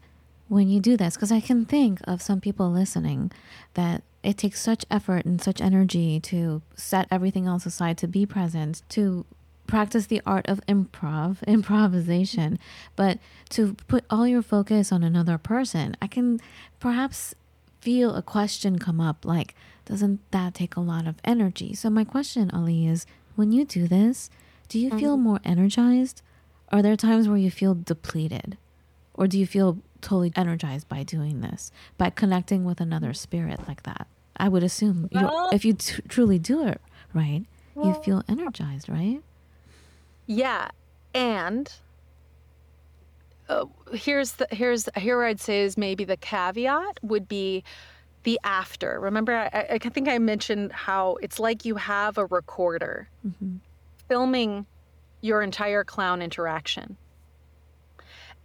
when you do this because I can think of some people listening that it takes such effort and such energy to set everything else aside to be present, to practice the art of improv, [LAUGHS] improvisation, but to put all your focus on another person. I can perhaps feel a question come up like, doesn't that take a lot of energy? So, my question, Ali, is when you do this, do you feel mm-hmm. more energized? Are there times where you feel depleted? Or do you feel totally energized by doing this, by connecting with another spirit like that? I would assume if you t- truly do it right, you feel energized, right? Yeah. And uh, here's the here's here I'd say is maybe the caveat would be the after. Remember, I, I think I mentioned how it's like you have a recorder mm-hmm. filming your entire clown interaction.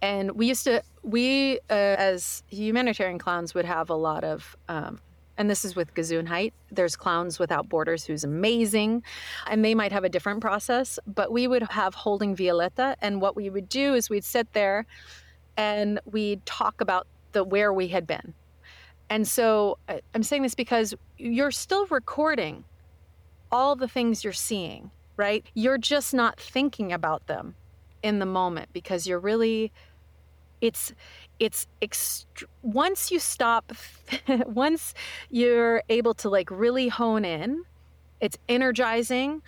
And we used to, we uh, as humanitarian clowns would have a lot of um, and this is with Gesundheit. There's Clowns Without Borders, who's amazing, and they might have a different process, but we would have holding Violetta, and what we would do is we'd sit there and we'd talk about the where we had been. And so uh, I'm saying this because you're still recording all the things you're seeing, right? You're just not thinking about them in the moment because you're really it's it's ext- once you stop [LAUGHS] once you're able to like really hone in it's energizing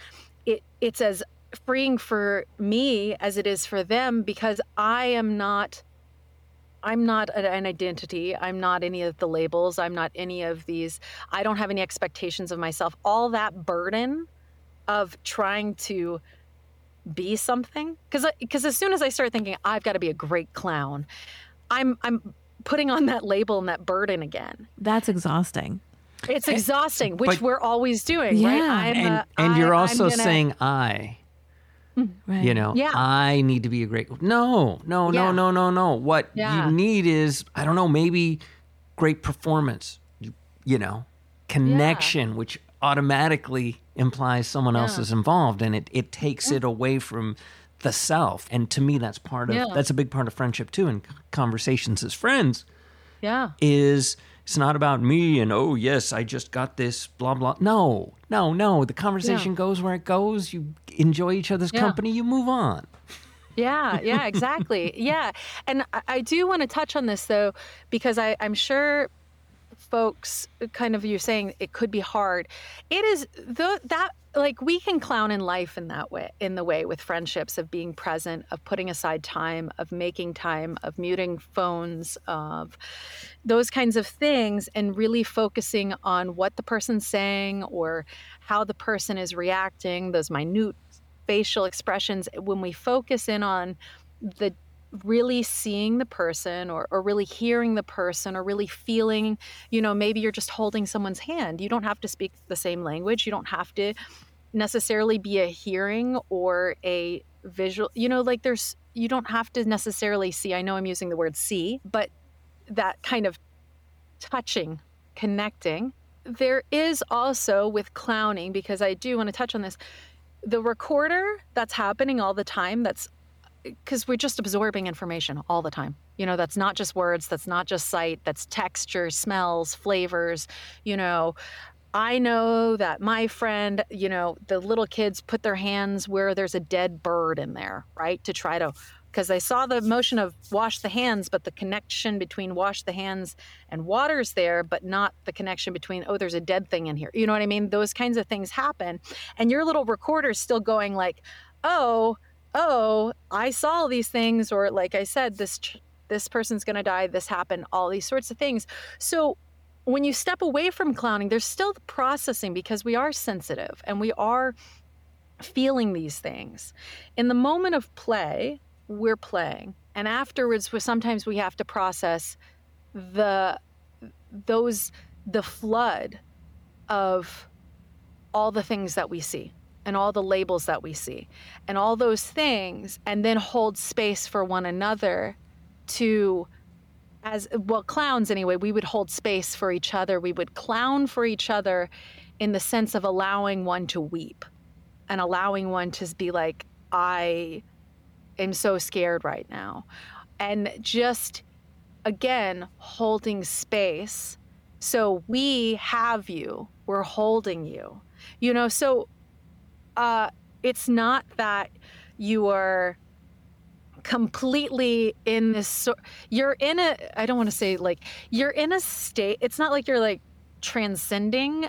it it's as freeing for me as it is for them because i am not i'm not an identity i'm not any of the labels i'm not any of these i don't have any expectations of myself. All that burden of trying to be something because because as soon as i start thinking i've got to be a great clown I'm I'm putting on that label and that burden again. That's exhausting. It's exhausting, which but, we're always doing, yeah. right? I'm and, a, and you're I, also gonna... saying I. Mm, right. You know, Yeah. I need to be a great. No, no, no, Yeah. no, no, no. What Yeah. you need is, I don't know, maybe great performance. You, you know, connection, which automatically implies someone else is involved, and it it takes it away from the self. And to me, that's part of Yeah. that's a big part of friendship too, and conversations as friends Yeah. is it's not about me and oh yes i just got this blah blah no no no the conversation goes where it goes you enjoy each other's Yeah. company you move on Yeah, yeah, [LAUGHS] exactly. yeah. And I, I do want to touch on this though, because I, I'm sure folks kind of you're saying it could be hard. It is the that like we can clown in life in that way in the way with friendships of being present, of putting aside time, of making time, of muting phones, of those kinds of things and really focusing on what the person's saying or how the person is reacting, those minute facial expressions. When we focus in on the really seeing the person or, or really hearing the person or really feeling you know maybe you're just holding someone's hand. You don't have to speak the same language. You don't have to necessarily be a hearing or a visual you know like there's you don't have to necessarily see i know i'm using the word see but that kind of touching connecting. There is also with clowning because i do want to touch on this the recorder that's happening all the time that's uh, because we're just absorbing information all the time. You know that's not just words that's not just sight that's texture smells flavors you know i know that my friend you know the little kids put their hands where there's a dead bird in there right to try to because they saw the motion of wash the hands but the connection between wash the hands and water's there but not the connection between oh there's a dead thing in here. You know what i mean? Those kinds of things happen and your little recorder's still going like oh oh i saw these things or like i said this this person's going to die this happened all these sorts of things. So when you step away from clowning there's still the processing because we are sensitive and we are feeling these things. In the moment of play we're playing. And afterwards sometimes we have to process the those the flood of all the things that we see and all the labels that we see and all those things and then hold space for one another to as well clowns anyway we would hold space for each other. We would clown for each other in the sense of allowing one to weep and allowing one to be like i am so scared right now. And just again holding space. So we have you. We're holding you. You know so uh it's not that you are completely in this you're in a i don't want to say like you're in a state it's not like you're like transcending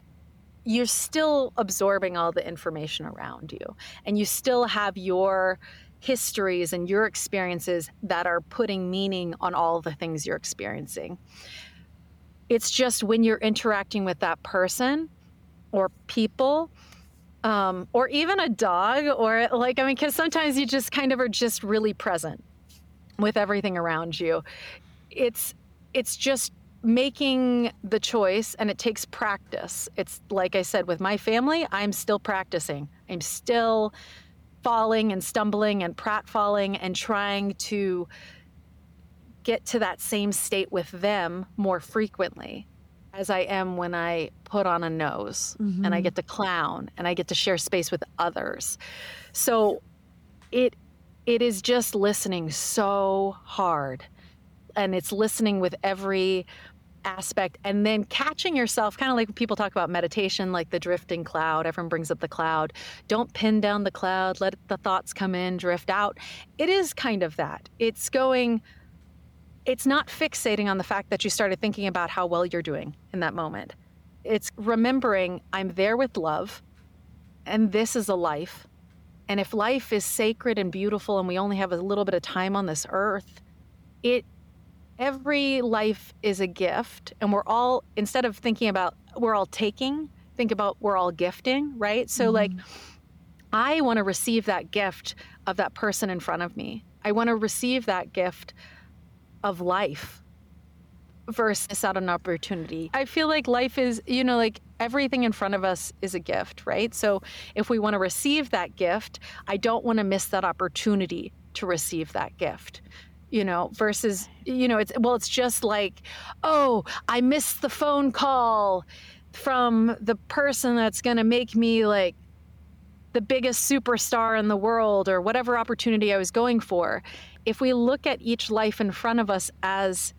you're still absorbing all the information around you. And you still have your histories and your experiences that are putting meaning on all the things you're experiencing. It's just when you're interacting with that person or people um, or even a dog or like i mean because sometimes you just kind of are just really present with everything around you. It's it's just making the choice and it takes practice. It's like i said with my family i'm still practicing. I'm still falling and stumbling and pratfalling and trying to get to that same state with them more frequently as I am when I put on a nose and I mm-hmm. get to clown and I get to share space with others. So it it is just listening so hard and it's listening with every aspect and then catching yourself kind of like people talk about meditation like the drifting cloud everyone brings up the cloud. Don't pin down the cloud let the thoughts come in drift out. It is kind of that. It's going it's not fixating on the fact that you started thinking about how well you're doing in that moment. It's remembering I'm there with love and this is a life. And if life is sacred and beautiful and we only have a little bit of time on this earth, it every life is a gift and we're all instead of thinking about we're all taking, think about we're all gifting, right? So mm-hmm. like I want to receive that gift of that person in front of me. I want to receive that gift of life versus out an opportunity. I feel like life is, you know, like everything in front of us is a gift, right? So if we want to receive that gift, I don't want to miss that opportunity to receive that gift you know versus you know it's well it's just like oh i missed the phone call from the person that's going to make me like the biggest superstar in the world or whatever opportunity I was going for. If we look at each life in front of us as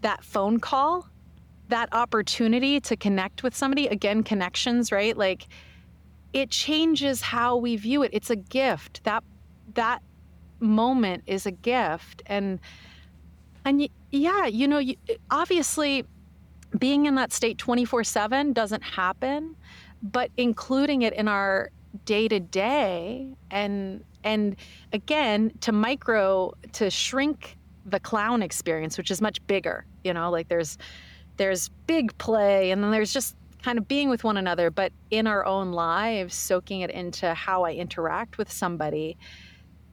that phone call, that opportunity to connect with somebody, again, connections, right? Like it changes how we view it. It's a gift. That that moment is a gift. And and yeah, you know, you, obviously being in that state 24/7 doesn't happen, but including it in our day to day and and again to micro to shrink the clown experience which is much bigger you know like there's there's big play and then there's just kind of being with one another but in our own lives soaking it into how i interact with somebody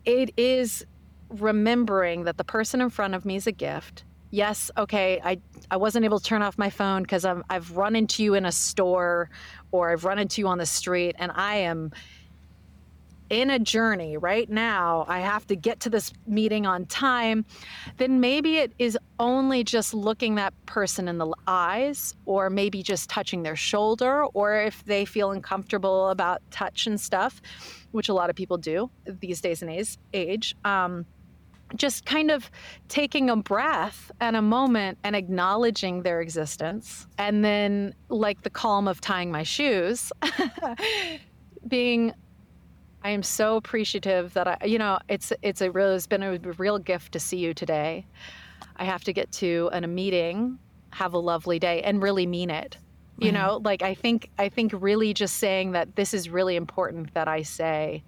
it is remembering that the person in front of me is a gift yes okay i i wasn't able to turn off my phone because i've run into you in a store or I've run into you on the street and I am in a journey right now, I have to get to this meeting on time, then maybe it is only just looking that person in the eyes, or maybe just touching their shoulder, or if they feel uncomfortable about touch and stuff, which a lot of people do these days and age. Um, just kind of taking a breath and a moment and acknowledging their existence. And then, like the calm of tying my shoes, [LAUGHS] being, I am so appreciative that I, you know, it's, it's a real, it's been a real gift to see you today. I have to get to an, a meeting, have a lovely day, and really mean it. You right. know, like I think, I think really just saying that this is really important that I say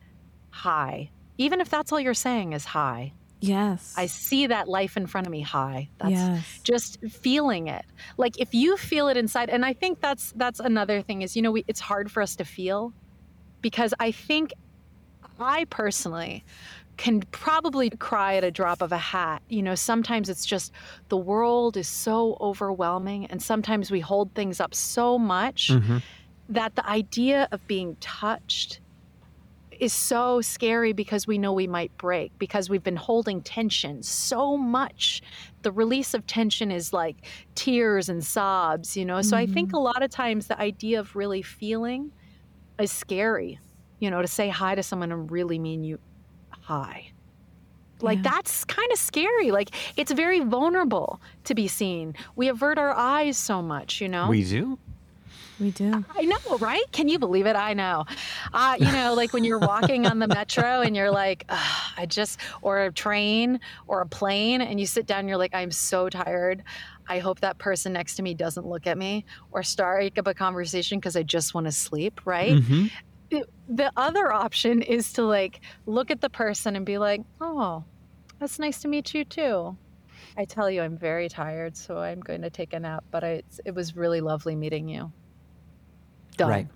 hi, even if that's all you're saying is hi. Yes. I see that life in front of me hi. That's yes. just feeling it. Like if you feel it inside and I think that's that's another thing is you know we, it's hard for us to feel because I think I personally can probably cry at a drop of a hat. You know, sometimes it's just the world is so overwhelming and sometimes we hold things up so much mm-hmm. that the idea of being touched is so scary because we know we might break because we've been holding tension so much. The release of tension is like tears and sobs, you know? So mm-hmm. I think mm-hmm. a lot of times the idea of really feeling is scary, you know, to say hi to someone and really mean you hi. Like yeah. that's kind of scary. Like it's very vulnerable to be seen. We avert our eyes so much, you know? We do. We do. I know, right? Can you believe it? I know. Uh, you know, like when you're walking on the metro and you're like, I just, or a train or a plane, and you sit down and you're like, I'm so tired. I hope that person next to me doesn't look at me or start up a conversation because I just want to sleep, right? Mm-hmm. The other option is to like look at the person and be like, oh, that's nice to meet you too. I tell you, I'm very tired, so I'm going to take a nap, but I, it was really lovely meeting you done. Right.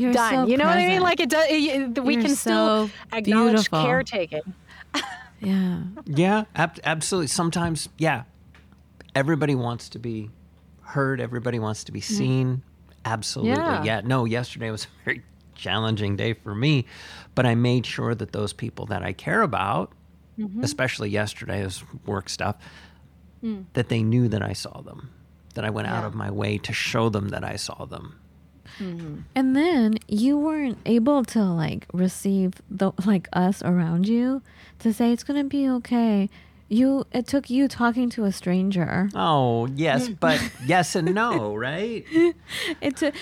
You're done. So you know present. what I mean? Like it does. It, we You're can so still acknowledge beautiful. caretaking. [LAUGHS] yeah. Yeah. Ab- absolutely. Sometimes, yeah. Everybody wants to be heard. Everybody wants to be seen. Absolutely. Yeah. yeah. No. Yesterday was a very challenging day for me, but I made sure that those people that I care about, mm-hmm. especially yesterday's work stuff, mm. that they knew that I saw them. That I went yeah. out of my way to show them that I saw them Mm-hmm. And then you weren't able to like receive the like us around you to say it's gonna be okay. You it took you talking to a stranger. Oh yes, [LAUGHS] but yes and no, right? [LAUGHS] It took.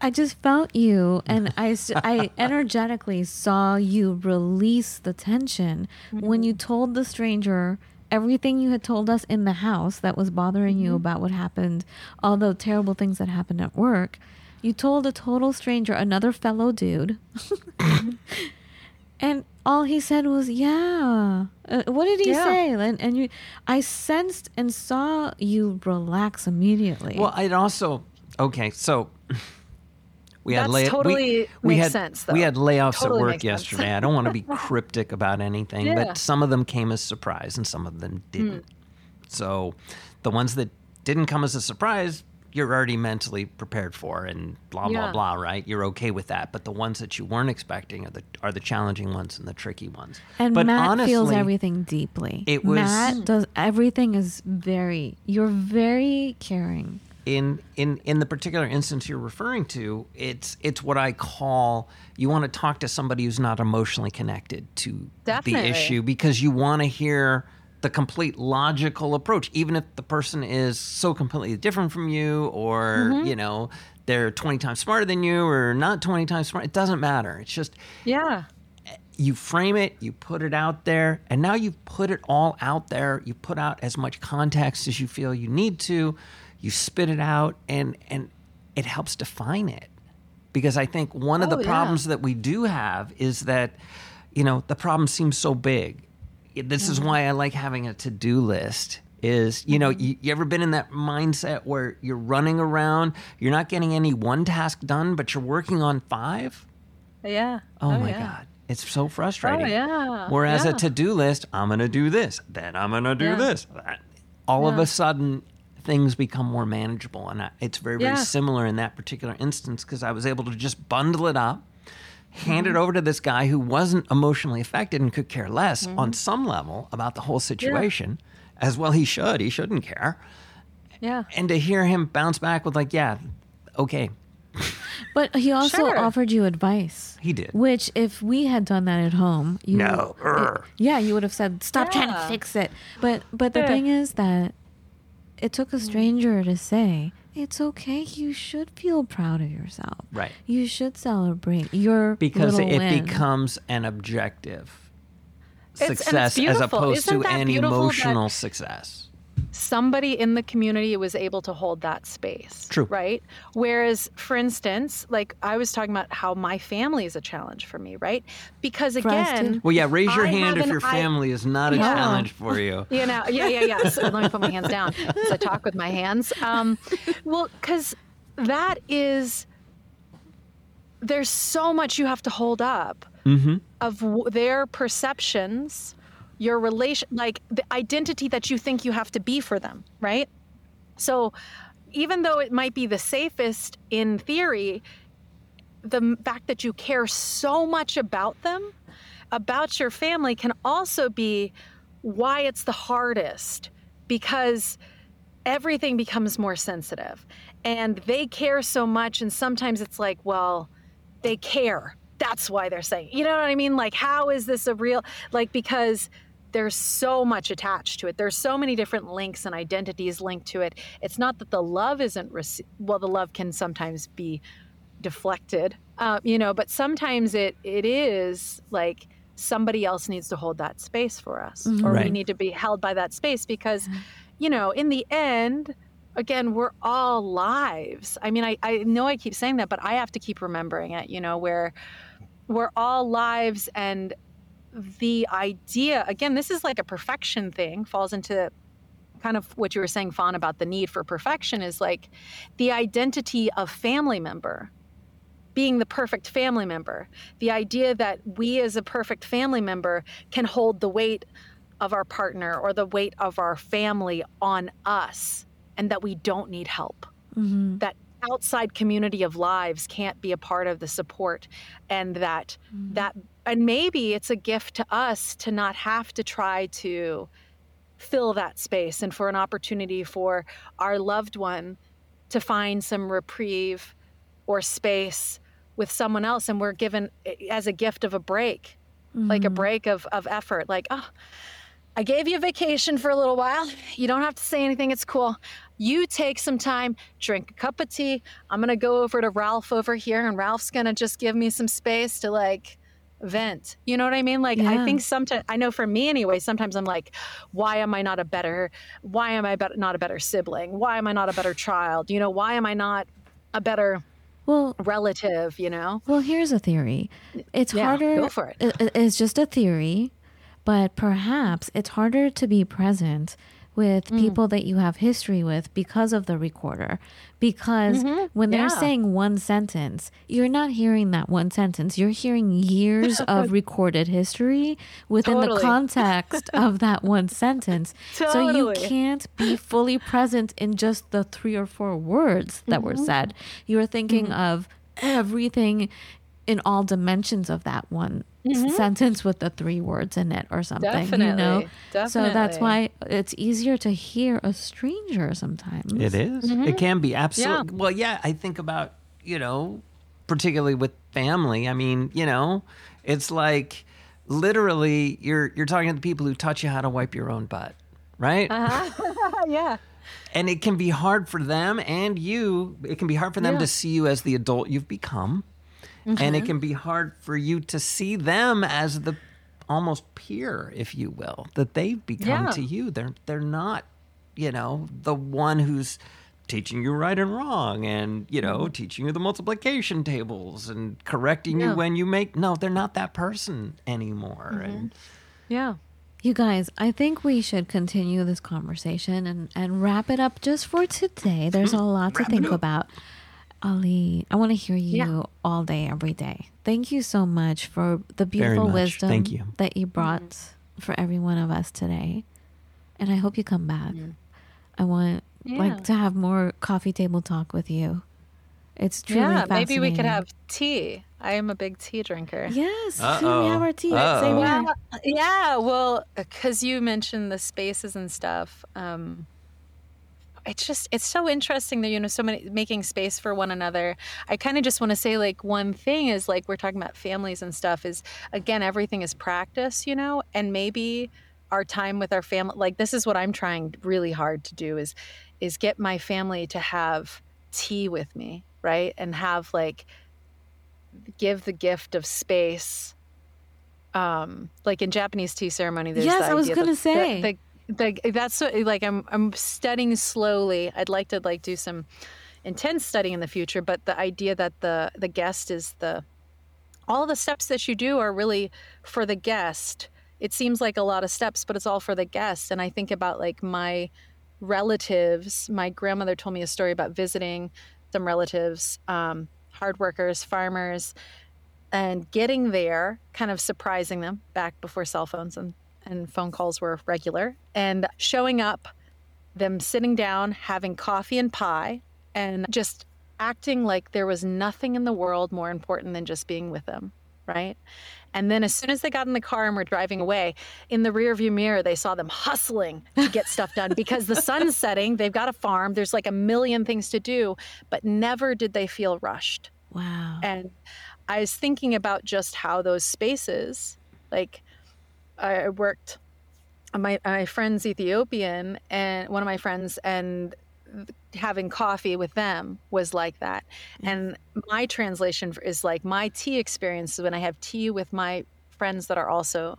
I just felt you, and I [LAUGHS] I energetically saw you release the tension mm-hmm. when you told the stranger everything you had told us in the house that was bothering mm-hmm. you about what happened, all the terrible things that happened at work you told a total stranger, another fellow dude. [LAUGHS] and all he said was, "Yeah." Uh, what did he yeah. say? And, and you, I sensed and saw you relax immediately. Well, I'd also okay. So we That's had lay- totally we, we had, sense. Though. We had layoffs totally at work yesterday. I don't want to be [LAUGHS] cryptic about anything, yeah. but some of them came as surprise and some of them didn't. Mm. So the ones that didn't come as a surprise, you're already mentally prepared for and blah blah Yeah. blah, right? You're okay with that. But the ones that you weren't expecting are the are the challenging ones and the tricky ones. And but Matt honestly, feels everything deeply. it was- Matt does everything is very. You're very caring. in in in the particular instance you're referring to, it's it's what I call you want to talk to somebody who's not emotionally connected to Definitely. the issue because you want to hear the complete logical approach, even if the person is so completely different from you, or Mm-hmm. you know they're 20 times smarter than you, or not 20 times smart. It doesn't matter. It's just Yeah. you frame it, you put it out there, and now you've put it all out there. You put out as much context as you feel you need to. You spit it out, and and it helps define it. Because I think one of the Oh, yeah. problems that we do have is that, you know, the problem seems so big. This is mm-hmm. why I like having a to-do list. Is you know mm-hmm. you, you ever been in that mindset where you're running around, you're not getting any one task done, but you're working on five? Yeah. Oh, oh my yeah. God. It's so frustrating. Oh, yeah. Whereas a to do list, I'm going to do this, then I'm going to do Yeah. this. All of a sudden, things become more manageable. And I, it's very, very Yeah. similar in that particular instance because I was able to just bundle it up, hand Mm-hmm. it over to this guy who wasn't emotionally affected and could care less Mm-hmm. on some level about the whole situation. As well, he should. He shouldn't care. Yeah. And to hear him bounce back with, like, yeah, okay, [LAUGHS] But he also Sure. offered you advice. he did. Which, if we had done that at home, you, No. Urgh. yeah, you would have said, "Stop trying to fix it." But, but the Yeah. thing is that it took a stranger to say, "It's okay. You should feel proud of yourself. Right. You should celebrate your because it win." becomes an objective It's- it's success as opposed Isn't to an beautiful that- emotional success. Somebody in the community was able to hold that space. True. Right. Whereas, for instance, like I was talking about how my family is a challenge for me, right? Because For us again, Well, yeah, raise your I hand if haven't- your I- family is not a Yeah. challenge for you. [LAUGHS] you know, yeah, yeah, yeah. So let me put my hands down as I talk with my hands. Um, well, because that is, there's so much you have to hold up Mm-hmm. of w- their perceptions, your relation, like the identity that you think you have to be for them, right? So even though it might be the safest in theory, the fact that you care so much about them, about your family, can also be why it's the hardest because everything becomes more sensitive and they care so much. And sometimes it's like, well, they care. That's why they're saying, you know what I mean? Like, how is this a real, like, because there's so much attached to it. There's so many different links and identities linked to it. It's not that the love isn't, rece- well, the love can sometimes be deflected, uh, you know, but sometimes it it is like somebody else needs to hold that space for us, or we need to be held by that space because, you know, in the end, again, we're all lives. I mean, I, I know I keep saying that, but I have to keep remembering it, you know, where we're all lives and the idea again this is like a perfection thing falls into kind of what you were saying fawn about the need for perfection is like the identity of family member being the perfect family member the idea that we as a perfect family member can hold the weight of our partner or the weight of our family on us and that we don't need help Mhm. that outside community of lives can't be a part of the support and that that and maybe it's a gift to us to not have to try to fill that space and for an opportunity for our loved one to find some reprieve or space with someone else and we're given eh, as a gift of a break like a break of, of effort like oh I gave you a vacation for a little while. You don't have to say anything. It's cool. You take some time, drink a cup of tea. I'm going to go over to Ralph over here, and Ralph's going to just give me some space to like vent. You know what I mean? Like, I think sometimes, I know for me anyway, sometimes I'm like, why am I not a better, why am I bet- not a better sibling? Why am I not a better child? You know, why am I not a better Well, relative? You know? well, here's a theory. It's Yeah, harder. go for it. it- It's just a theory, but perhaps it's harder to be present with Mm. people that you have history with because of the recorder. Because when they're Mm-hmm. Saying one sentence, you're not hearing that one sentence. You're hearing years [LAUGHS] of recorded history within the context [LAUGHS] of that one sentence. So you can't be fully present in just the three or four words that were Mm-hmm. said. You're thinking of everything in all dimensions of that one s- sentence with the three words in it or something. You know? Definitely. So that's why it's easier to hear a stranger sometimes. It is. It can be absolutely. Mm-hmm. Yeah. Well, yeah. I think about you know, particularly with family. I mean, you know, it's like literally you're you're talking to the people who taught you how to wipe your own butt, right? [LAUGHS] yeah. And it can be hard for them and you. It can be hard for them Yeah. to see you as the adult you've become, and Mm-hmm. it can be hard for you to see them as the almost peer, if you will, that they've become Yeah. to you. They're they're not, you know, the one who's teaching you right and wrong and you know teaching you the multiplication tables and correcting Mm-hmm. Yeah. you when you make no they're not that person anymore and Yeah. You guys, I think we should continue this conversation and, and wrap it up just for today. There's a lot to think about. Ali, I want to hear you Yeah. all day, every day. Thank you so much for the beautiful wisdom Thank you. that you brought for every one of us today. And I hope you come back. I want Yeah. like to have more coffee table talk with you. It's truly yeah. Maybe we could have tea. I am a big tea drinker. Yes, see, we Uh-oh. have our tea. Uh-oh. Same here. Yeah, yeah. Well, because you mentioned the spaces and stuff, um, it's just it's so interesting that you know so many making space for one another. I kind of just want to say like one thing is like we're talking about families and stuff is again everything is practice, you know, and maybe our time with our family like this is what I'm trying really hard to do is is get my family to have tea with me, right? And have like give the gift of space um like in japanese tea ceremony there's Yes, I was gonna say. the, the, the, that's what, like i'm i'm studying slowly. I'd like to like do some intense studying in the future but the idea that the the guest is the all the steps that you do are really for the guest. It seems like a lot of steps but it's all for the guest. And i think about like my relatives. My grandmother told me a story about visiting some relatives um, hard workers farmers and getting there kind of surprising them back before cell phones and, and phone calls were regular and showing up them sitting down having coffee and pie and just acting like there was nothing in the world more important than just being with them right and then as soon as they got in the car and were driving away in the rearview mirror they saw them hustling to get stuff done [LAUGHS] because the sun's setting they've got a farm there's like a million things to do but never did they feel rushed Wow. and I was thinking about just how those spaces, like I worked, my my friend's Ethiopian, and one of my friends, and having coffee with them was like that. Mm-hmm. And my translation is like my tea experience is when I have tea with my friends that are also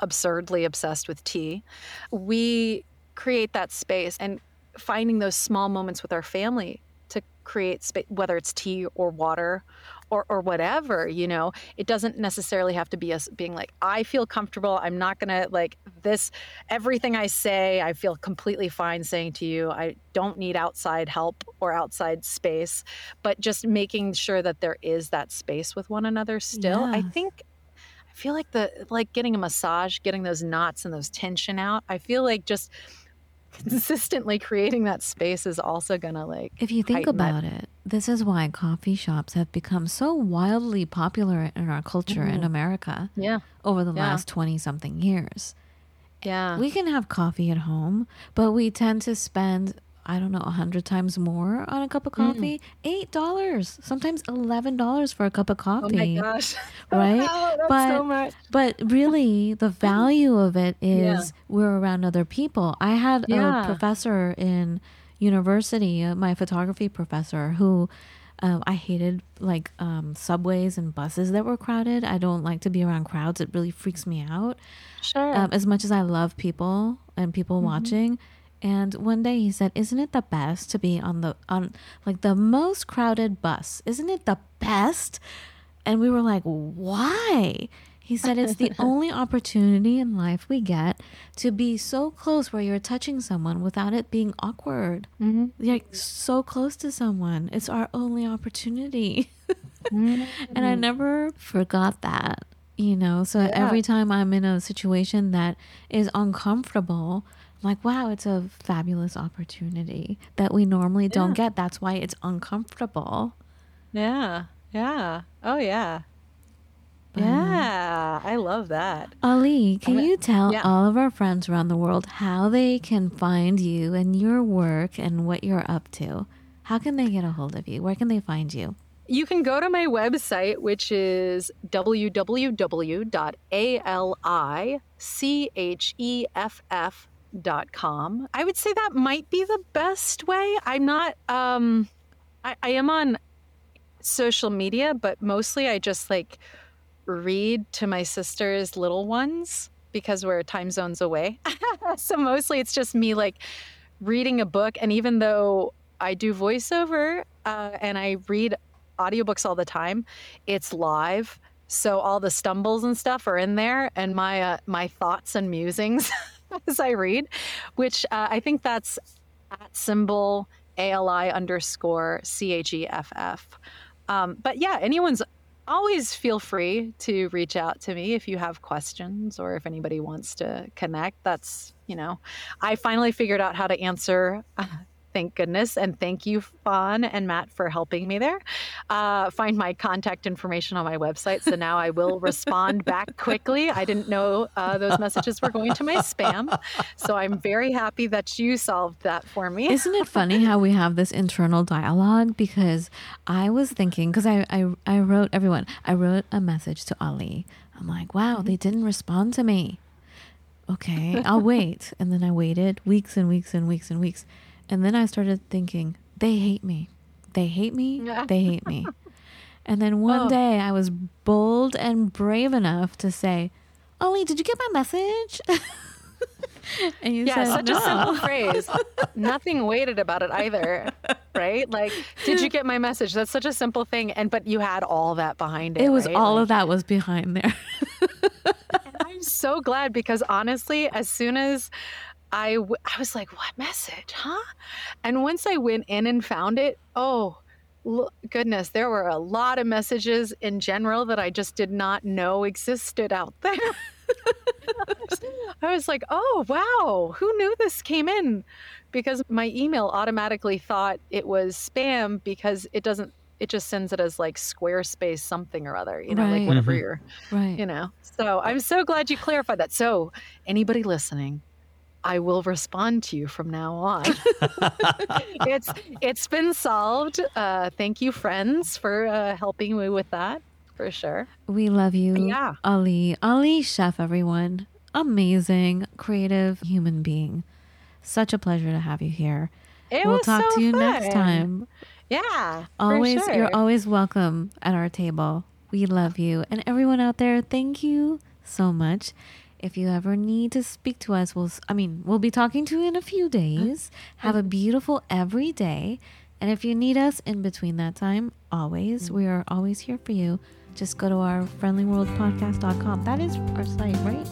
absurdly obsessed with tea. We create that space and finding those small moments with our family to create space, whether it's tea or water or, or whatever, you know, it doesn't necessarily have to be us being like, I feel comfortable. I'm not going to like this, everything I say, I feel completely fine saying to you. I don't need outside help or outside space, but just making sure that there is that space with one another still. I think I feel like the like getting a massage, getting those knots and those tension out. I feel like just consistently creating that space is also gonna like If you think heighten that- about it, this is why coffee shops have become so wildly popular in our culture in America yeah over the Mm-hmm. Yeah. last 20 something years. yeah We can have coffee at home, but we tend to spend, I don't know, a hundred times more on a cup of Mm. coffee. Eight dollars, sometimes eleven dollars for a cup of coffee. oh my gosh [LAUGHS] Right? Oh, that's But- so much But really, the [LAUGHS] value of it is Yeah. we're around other people. I had Yeah. a professor in university, uh, my photography professor, who um, I hated like um, subways and buses that were crowded. I don't like to be around crowds. It really freaks me out. sure Um, as much as I love people and people Mm-hmm. watching. And one day he said, "Isn't it the best to be on the on like the most crowded bus? Isn't it the best?" And we were like, "Why?" He said it's the [LAUGHS] only opportunity in life we get to be so close where you're touching someone without it being awkward. Mm-hmm. Like so close to someone. It's our only opportunity. [LAUGHS] and I never forgot that, you know. So Yeah. every time I'm in a situation that is uncomfortable, I'm like, wow, it's a fabulous opportunity that we normally don't Yeah. get. That's why it's uncomfortable. Yeah. Yeah. Oh yeah. Um, Yeah. I love that. Ali, can you tell yeah. all of our friends around the world how they can find you and your work and what you're up to? How can they get a hold of you? Where can they find you? You can go to my website, which is www.alicheff.com. I would say that might be the best way. I'm not, um, I, I am on social media, but mostly I just like read to my sister's little ones because we're time zones away. [LAUGHS] so mostly it's just me like reading a book. And even though I do voiceover uh, and I read audiobooks all the time, it's live. So all the stumbles and stuff are in there, and my uh, my thoughts and musings [LAUGHS] [LAUGHS] as I read, which uh, I think that's at symbol ali underscore c h e f f. Um, but yeah, anyone's always feel free to reach out to me if you have questions or if anybody wants to connect. That's you know, I finally figured out how to answer. [LAUGHS] Thank goodness. And thank you, Fawn and Matt, for helping me there. Uh, find my contact information on my website. So now I will respond back quickly. I didn't know uh, those messages were going to my spam. So I'm very happy that you solved that for me. Isn't it funny how we have this internal dialogue? Because I was thinking, because I, I, I wrote everyone, I wrote a message to Ali. I'm like, wow, they didn't respond to me. Okay, I'll wait. And then I waited weeks and weeks and weeks and weeks. And then I started thinking, they hate me. They hate me. [LAUGHS] They hate me. And then one Oh. day I was bold and brave enough to say, Ali, did you get my message? [LAUGHS] and you Yeah, said, such a simple [LAUGHS] phrase. Nothing weighted about it either, right? Like, did you get my message? That's such a simple thing, and but you had all that behind it. It was right? all Like, of that was behind there. I'm so glad because honestly, as soon as I w- I was like, what message, huh? And once I went in and found it, oh. l- Goodness, there were a lot of messages in general that I just did not know existed out [LAUGHS] there. I was like, oh, wow, who knew this came in? Because my email automatically thought it was spam because it doesn't, it just sends it as like Squarespace something or other, you know, Right. like whatever Mhm. you're, right. you know. So I'm so glad you clarified that. So, anybody listening, I will respond to you from now on. [LAUGHS] [LAUGHS] it's it's been solved. Uh, thank you, friends, for uh, helping me with that for sure. We love you. Yeah. Ali. Ali Cheff, everyone. Amazing, creative human being. Such a pleasure to have you here. It we'll talk so to you next time. Yeah, Always sure. you're always welcome at our table. We love you. And everyone out there, thank you so much. If you ever need to speak to us, we'll I mean, we'll be talking to you in a few days. Uh, have a beautiful every day. And if you need us in between that time, always, mm. we are always here for you. Just go to our friendlyworldpodcast.com. That is our site, right?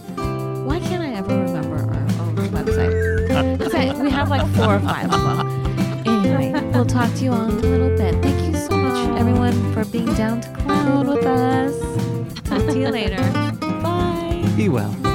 Why can't I ever remember our own website? Okay, we have like four or five of them. Anyway, we'll talk to you all in a little bit. Thank you so much, everyone, for being down to clown with us. Talk to you later. Bye. [LAUGHS] Be well.